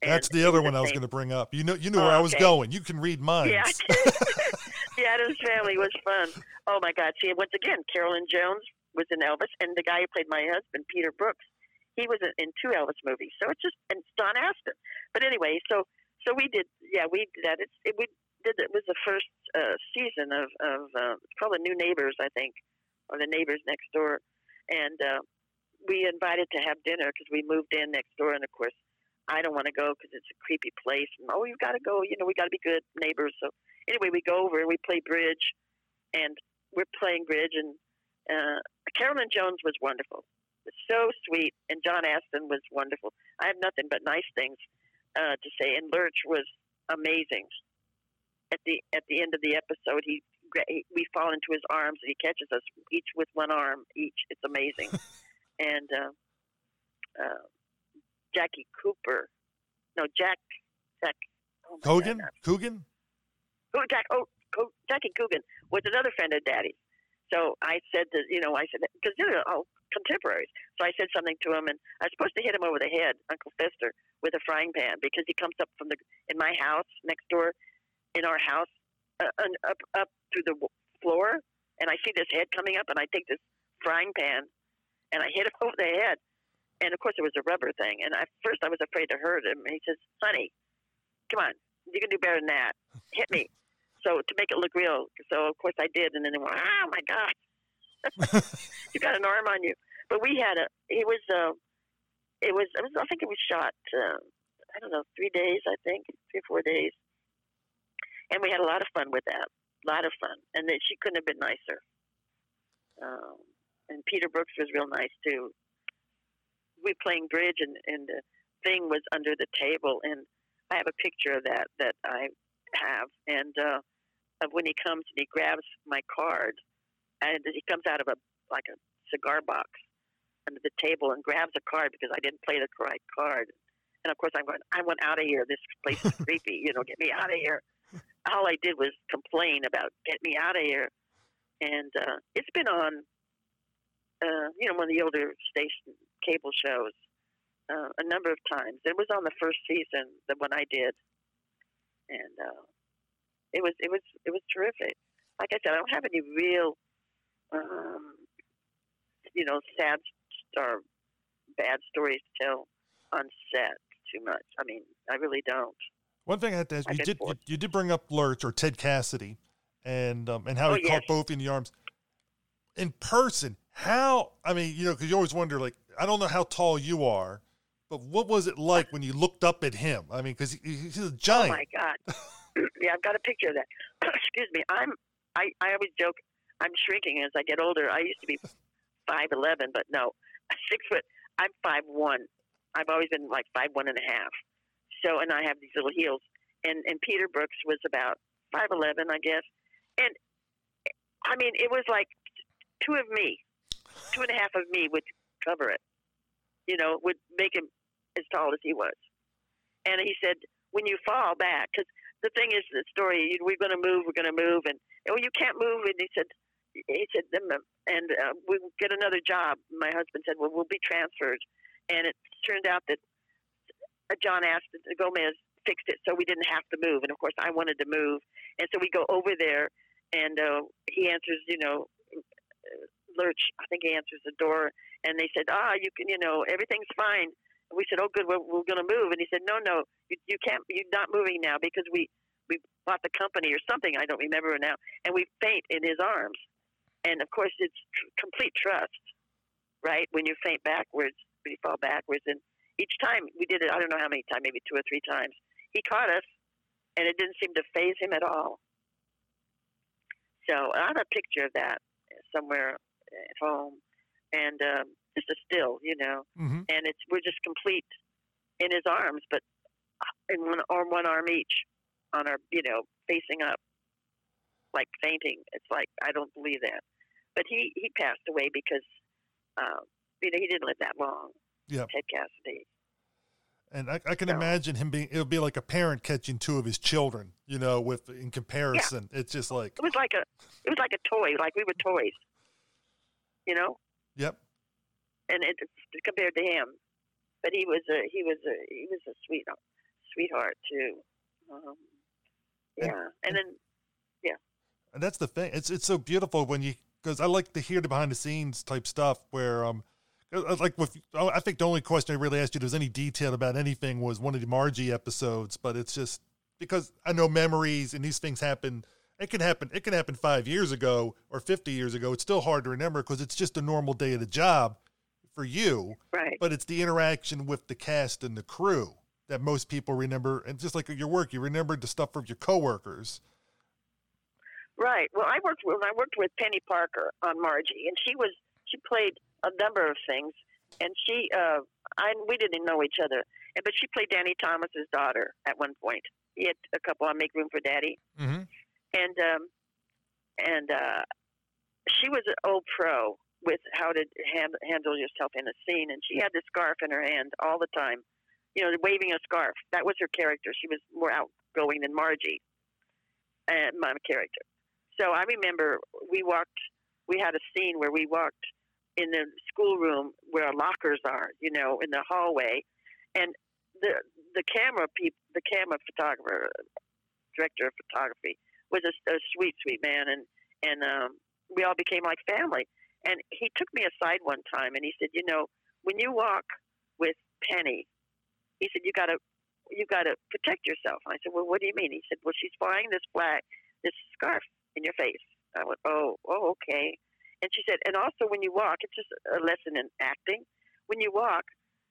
That's the other one I was going to bring up. You know, you knew Oh, where I was okay. going. You can read minds. Yeah, the Addams Family was fun. Oh my God! See, once again, Carolyn Jones was in Elvis, and the guy who played my husband, Peter Brooks, he was in, in two Elvis movies. So it's just and it's John Astin. But anyway, so so we did. Yeah, we did that. It's it, we did. It was the first uh, season of of uh, it's called the New Neighbors, I think, or the Neighbors Next Door, and uh, we invited to have dinner because we moved in next door, and of course. I don't want to go because it's a creepy place. And oh, you got to go. You know, we got to be good neighbors. So anyway, we go over and we play bridge, and we're playing bridge. And uh, Carolyn Jones was wonderful, so sweet, and John Astin was wonderful. I have nothing but nice things uh, to say. And Lurch was amazing. At the at the end of the episode, he we fall into his arms and he catches us each with one arm each. It's amazing. and uh, uh, Jackie Cooper, no Jack Jack oh my God, Coogan. Oh, Jack, oh, Co- Jackie Coogan was another friend of Daddy's. So I said that, you know, I said, because they're all contemporaries. So I said something to him, and I was supposed to hit him over the head, Uncle Fester, with a frying pan because he comes up from the, in my house next door, in our house, uh, up, up through the floor, and I see this head coming up, and I take this frying pan, and I hit him over the head. And of course, it was a rubber thing. And at first, I was afraid to hurt him. And he says, honey, come on, you can do better than that. Hit me. So to make it look real, so of course I did, and then they went, "Oh my God, you got an arm on you!" But we had a, it was, uh, it was, it was, I think it was shot, uh, I don't know, three days, I think, three or four days, and we had a lot of fun with that, a lot of fun, and then she couldn't have been nicer. Um, and Peter Brooks was real nice too. We were playing bridge, and and the thing was under the table, and I have a picture of that that I have, and uh, of when he comes and he grabs my card, and he comes out of a like a cigar box under the table and grabs a card because I didn't play the right card. And of course, I'm going. I want out of here. This place is creepy. You know, get me out of here. All I did was complain about get me out of here, and uh, it's been on. Uh, you know, one of the older station cable shows uh, a number of times. It was on the first season, the one I did, and uh, it was it was it was terrific. Like I said, I don't have any real, um, you know, sad or bad stories to tell on set too much. I mean, I really don't. One thing I had to ask you did you, you did bring up Lurch or Ted Cassidy, and um, and how Oh, he caught both in the arms. In person, how I mean, you know, because you always wonder, like, I don't know how tall you are, but what was it like when you looked up at him? I mean, because he, he's a giant. Oh my God! yeah, I've got a picture of that. Excuse me. I'm I I always joke I'm shrinking as I get older. I used to be five eleven, but no, six foot. I'm five one. I've always been like five one and a half. So, and I have these little heels. And and Peter Brooks was about five eleven, I guess. And I mean, it was like two of me, two and a half of me would cover it. You know, would make him as tall as he was. And he said, when you fall back, because the thing is, the story, we're going to move, we're going to move, and oh, you can't move, and he said, he said, and uh, we'll get another job. My husband said, well, we'll be transferred, and it turned out that uh, John Astin Gomez fixed it so we didn't have to move, and of course I wanted to move, and so we go over there, and uh, he answers, you know, Lurch, I think he answers the door, and they said, ah, you can, you know, everything's fine. And we said, oh, good, we're, we're going to move. And he said, no, no, you, you can't, you're not moving now because we, we bought the company or something. I don't remember now. And we faint in his arms. And of course, it's tr- complete trust, right? When you faint backwards, when you fall backwards. And each time we did it, I don't know how many times, maybe two or three times, he caught us, and it didn't seem to phase him at all. So I have a picture of that somewhere at home, and um, just a still, you know, mm-hmm. and it's we're just complete in his arms, but in one or one arm each on our, you know, facing up, like fainting. It's like I don't believe that, but he he passed away because, uh, you know, he didn't live that long. Yeah, Ted Cassidy. And I, I can so, imagine him being, it would be like a parent catching two of his children, you know, with, in comparison, yeah. it's just like, it was like a, it was like a toy, like we were toys, you know? Yep. And it, compared to him, but he was a, he was a, he was a sweet, sweetheart too. Um, yeah. And, and then, yeah. And that's the thing. It's, it's so beautiful when you, cause I like to hear the behind the scenes type stuff where, um, like with I think the only question I really asked you if there's any detail about anything was one of the Margie episodes, but it's just because I know memories and these things happen. It can happen. It can happen five years ago or fifty years ago. It's still hard to remember because it's just a normal day of the job for you. Right. But it's the interaction with the cast and the crew that most people remember, and just like your work, you remembered the stuff from your coworkers. Right. Well, I worked when I worked with Penny Parker on Margie, and she was she played a number of things, and she, uh, I, we didn't know each other, and but she played Danny Thomas's daughter at one point. He had a couple on Make Room for Daddy, mm-hmm. And um, and uh, she was an old pro with how to hand, handle yourself in a scene, and she had the scarf in her hand all the time, you know, waving a scarf. That was her character. She was more outgoing than Margie, and my character. So I remember we walked. We had a scene where we walked in the schoolroom where our lockers are, you know, in the hallway, and the the camera people, the camera photographer, director of photography, was a, a sweet, sweet man, and and um, we all became like family. And he took me aside one time, and he said, you know, when you walk with Penny, he said you got to you got to protect yourself. I said, well, what do you mean? He said, well, she's flying this flag, this scarf in your face. I went, oh, oh, okay. And she said, and also when you walk, it's just a lesson in acting. When you walk,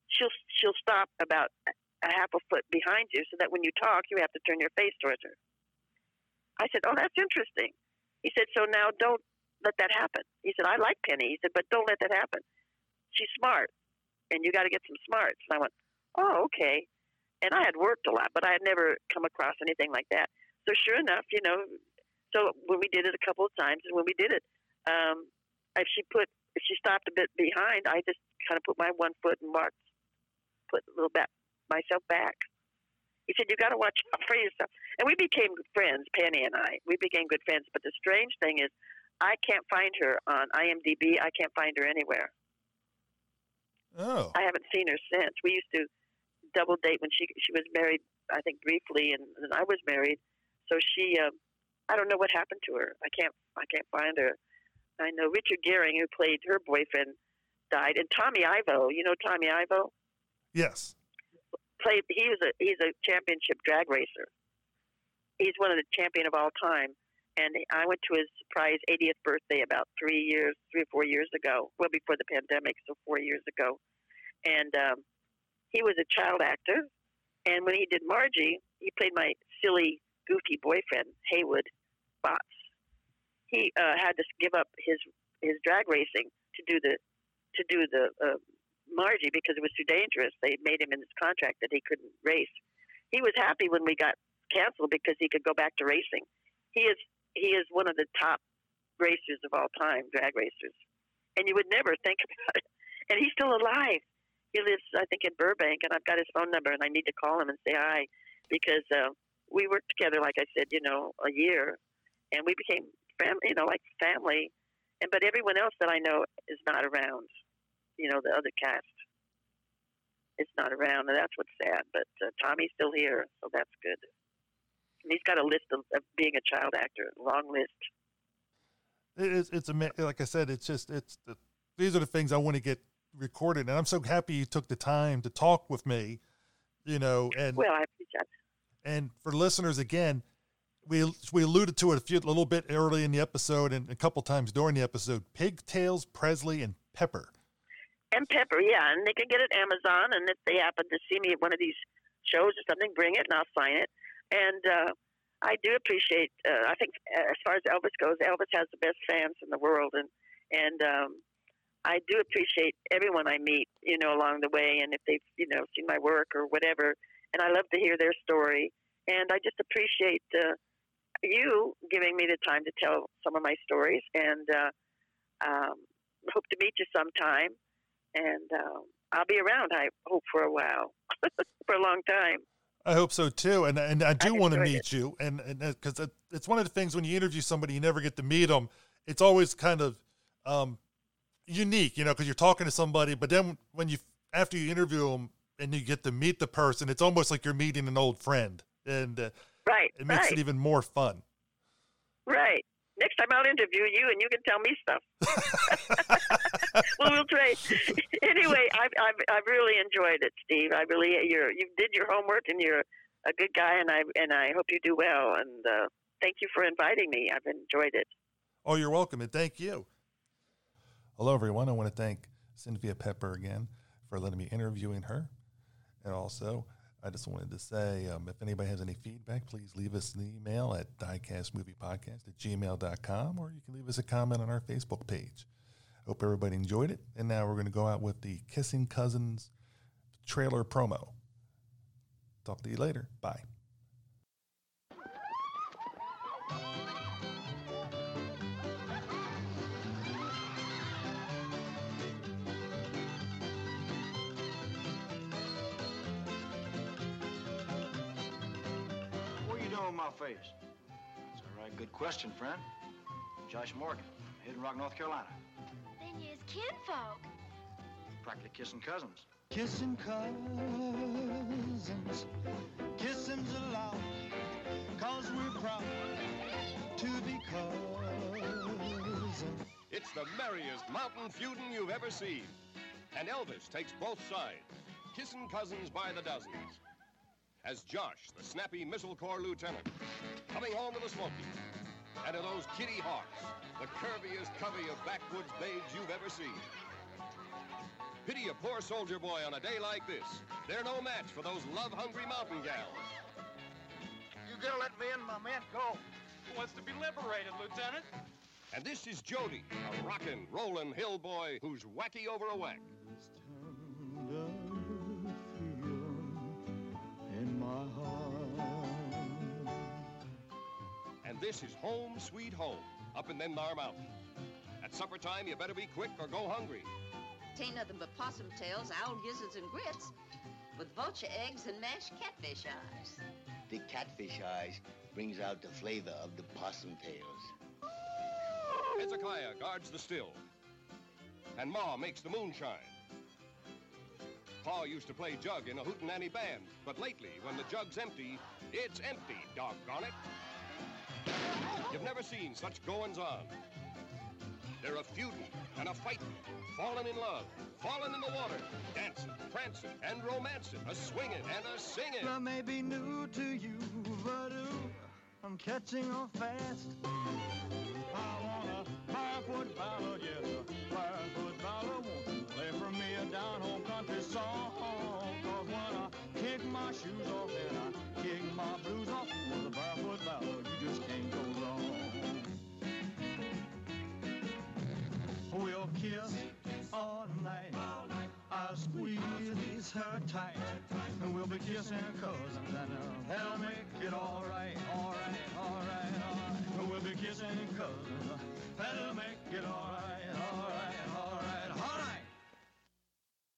she'll she'll stop about a half a foot behind you, so that when you talk, you have to turn your face towards her. I said, oh, that's interesting. He said, so now don't let that happen. He said, I like Penny. He said, but don't let that happen. She's smart, and you got to get some smarts. And I went, oh, okay. And I had worked a lot, but I had never come across anything like that. So sure enough, you know, so when we did it a couple of times, and when we did it, um, if she put if she stopped a bit behind, I just kind of put my one foot and walked, put a little bit myself back. He said, "You got to watch out for yourself." And we became friends, Penny and I. We became good friends. But the strange thing is, I can't find her on IMDb. I can't find her anywhere. Oh. I haven't seen her since. We used to double date when she she was married. I think briefly, and, and I was married. So she, uh, I don't know what happened to her. I can't I can't find her. I know Richard Gering, who played her boyfriend, died, and Tommy Ivo. You know Tommy Ivo? Yes. Played. He was a he's a championship drag racer. He's one of the champion of all time. And I went to his surprise 80th birthday about three years, three or four years ago. Well, before the pandemic, so four years ago. And um, he was a child actor. And when he did Margie, he played my silly, goofy boyfriend, Haywood Botts he uh, had to give up his his drag racing to do the to do the uh, Margie because it was too dangerous. They made him in his contract that he couldn't race. He was happy when we got canceled because he could go back to racing. He is he is one of the top racers of all time, drag racers, and you would never think about it. And he's still alive. He lives, I think, in Burbank, and I've got his phone number, and I need to call him and say hi because uh, we worked together, like I said, you know, a year, and we became family, you know, like family. And but everyone else that I know is not around. You know, the other cast is not around, and that's what's sad. But uh, Tommy's still here, so that's good. And he's got a list of, of being a child actor, long list. It is. It's a like I said. It's just. It's the, these are the things I want to get recorded, and I'm so happy you took the time to talk with me. You know, and well, I appreciate. And for listeners, again, we we alluded to it a few a little bit early in the episode and a couple times during the episode. Pigtails, Presley, and Pepper. And Pepper, yeah, and they can get it Amazon. And if they happen to see me at one of these shows or something, bring it and I'll sign it. And uh, I do appreciate. Uh, I think uh, as far as Elvis goes, Elvis has the best fans in the world, and and um, I do appreciate everyone I meet, you know, along the way, and if they've you know seen my work or whatever. And I love to hear their story, and I just appreciate uh, you giving me the time to tell some of my stories, and uh, um, hope to meet you sometime and uh, I'll be around. I hope for a while, for a long time. I hope so too, and and I do want to meet it. you, and and because uh, it's one of the things when you interview somebody, you never get to meet them. It's always kind of um, unique, you know, because you're talking to somebody, but then when you after you interview them and you get to meet the person, it's almost like you're meeting an old friend, and uh, right, it makes right. it even more fun. Right next time I'll interview you and you can tell me stuff. well, we'll trade. anyway, I've, I've I've really enjoyed it, Steve. I really you're you did your homework and you're a good guy, and I and I hope you do well. And uh, thank you for inviting me. I've enjoyed it. Oh, you're welcome, and thank you. Hello, everyone. I want to thank Cynthia Pepper again for letting me interviewing her, and also I just wanted to say um, if anybody has any feedback, please leave us an email at diecastmoviepodcast at gmail.com or you can leave us a comment on our Facebook page. Hope everybody enjoyed it. And now we're going to go out with the Kissing Cousins trailer promo. Talk to you later. Bye. My face? It's all right. Good question, friend. Josh Morgan, Hidden Rock, North Carolina. Then you's kinfolk. Practically kissing cousins. Kissing cousins, kissing's allowed, cause we're proud to be cousins. It's the merriest mountain feuding you've ever seen. And Elvis takes both sides, kissing cousins by the dozens as Josh, the snappy Missile Corps lieutenant, coming home to the Smokies. And to those kitty hawks, the curviest covey of backwoods babes you've ever seen. Pity a poor soldier boy on a day like this. They're no match for those love-hungry mountain gals. You gonna let me and my men go? Who wants to be liberated, Lieutenant? And this is Jody, a rockin', rollin' hill boy who's wacky over a WAC. And this is home sweet home, up in them thar mountains. At supper time, you better be quick or go hungry. Tain't nothing but possum tails, owl gizzards, and grits, with vulture eggs and mashed catfish eyes. The catfish eyes brings out the flavor of the possum tails. Hezekiah guards the still, and Ma makes the moonshine. Pa used to play jug in a hootenanny band, but lately, when the jug's empty, it's empty, doggone it. You've never seen such goings-on. They're a feuding and a fighting, falling in love, falling in the water, dancing, prancing, and romancing, a swinging and a singing. That may be new to you, but ooh, I'm catching on fast. I want a five-foot ballad, yes, shoes off and I kick my blues off with a barefoot ballad, you just can't go wrong. We'll kiss all night. I'll squeeze her tight. And we'll be kissing cousins and that'll make it all right, all right, all right, all right. We'll be kissing cousins. That'll make it alright, alright, all right.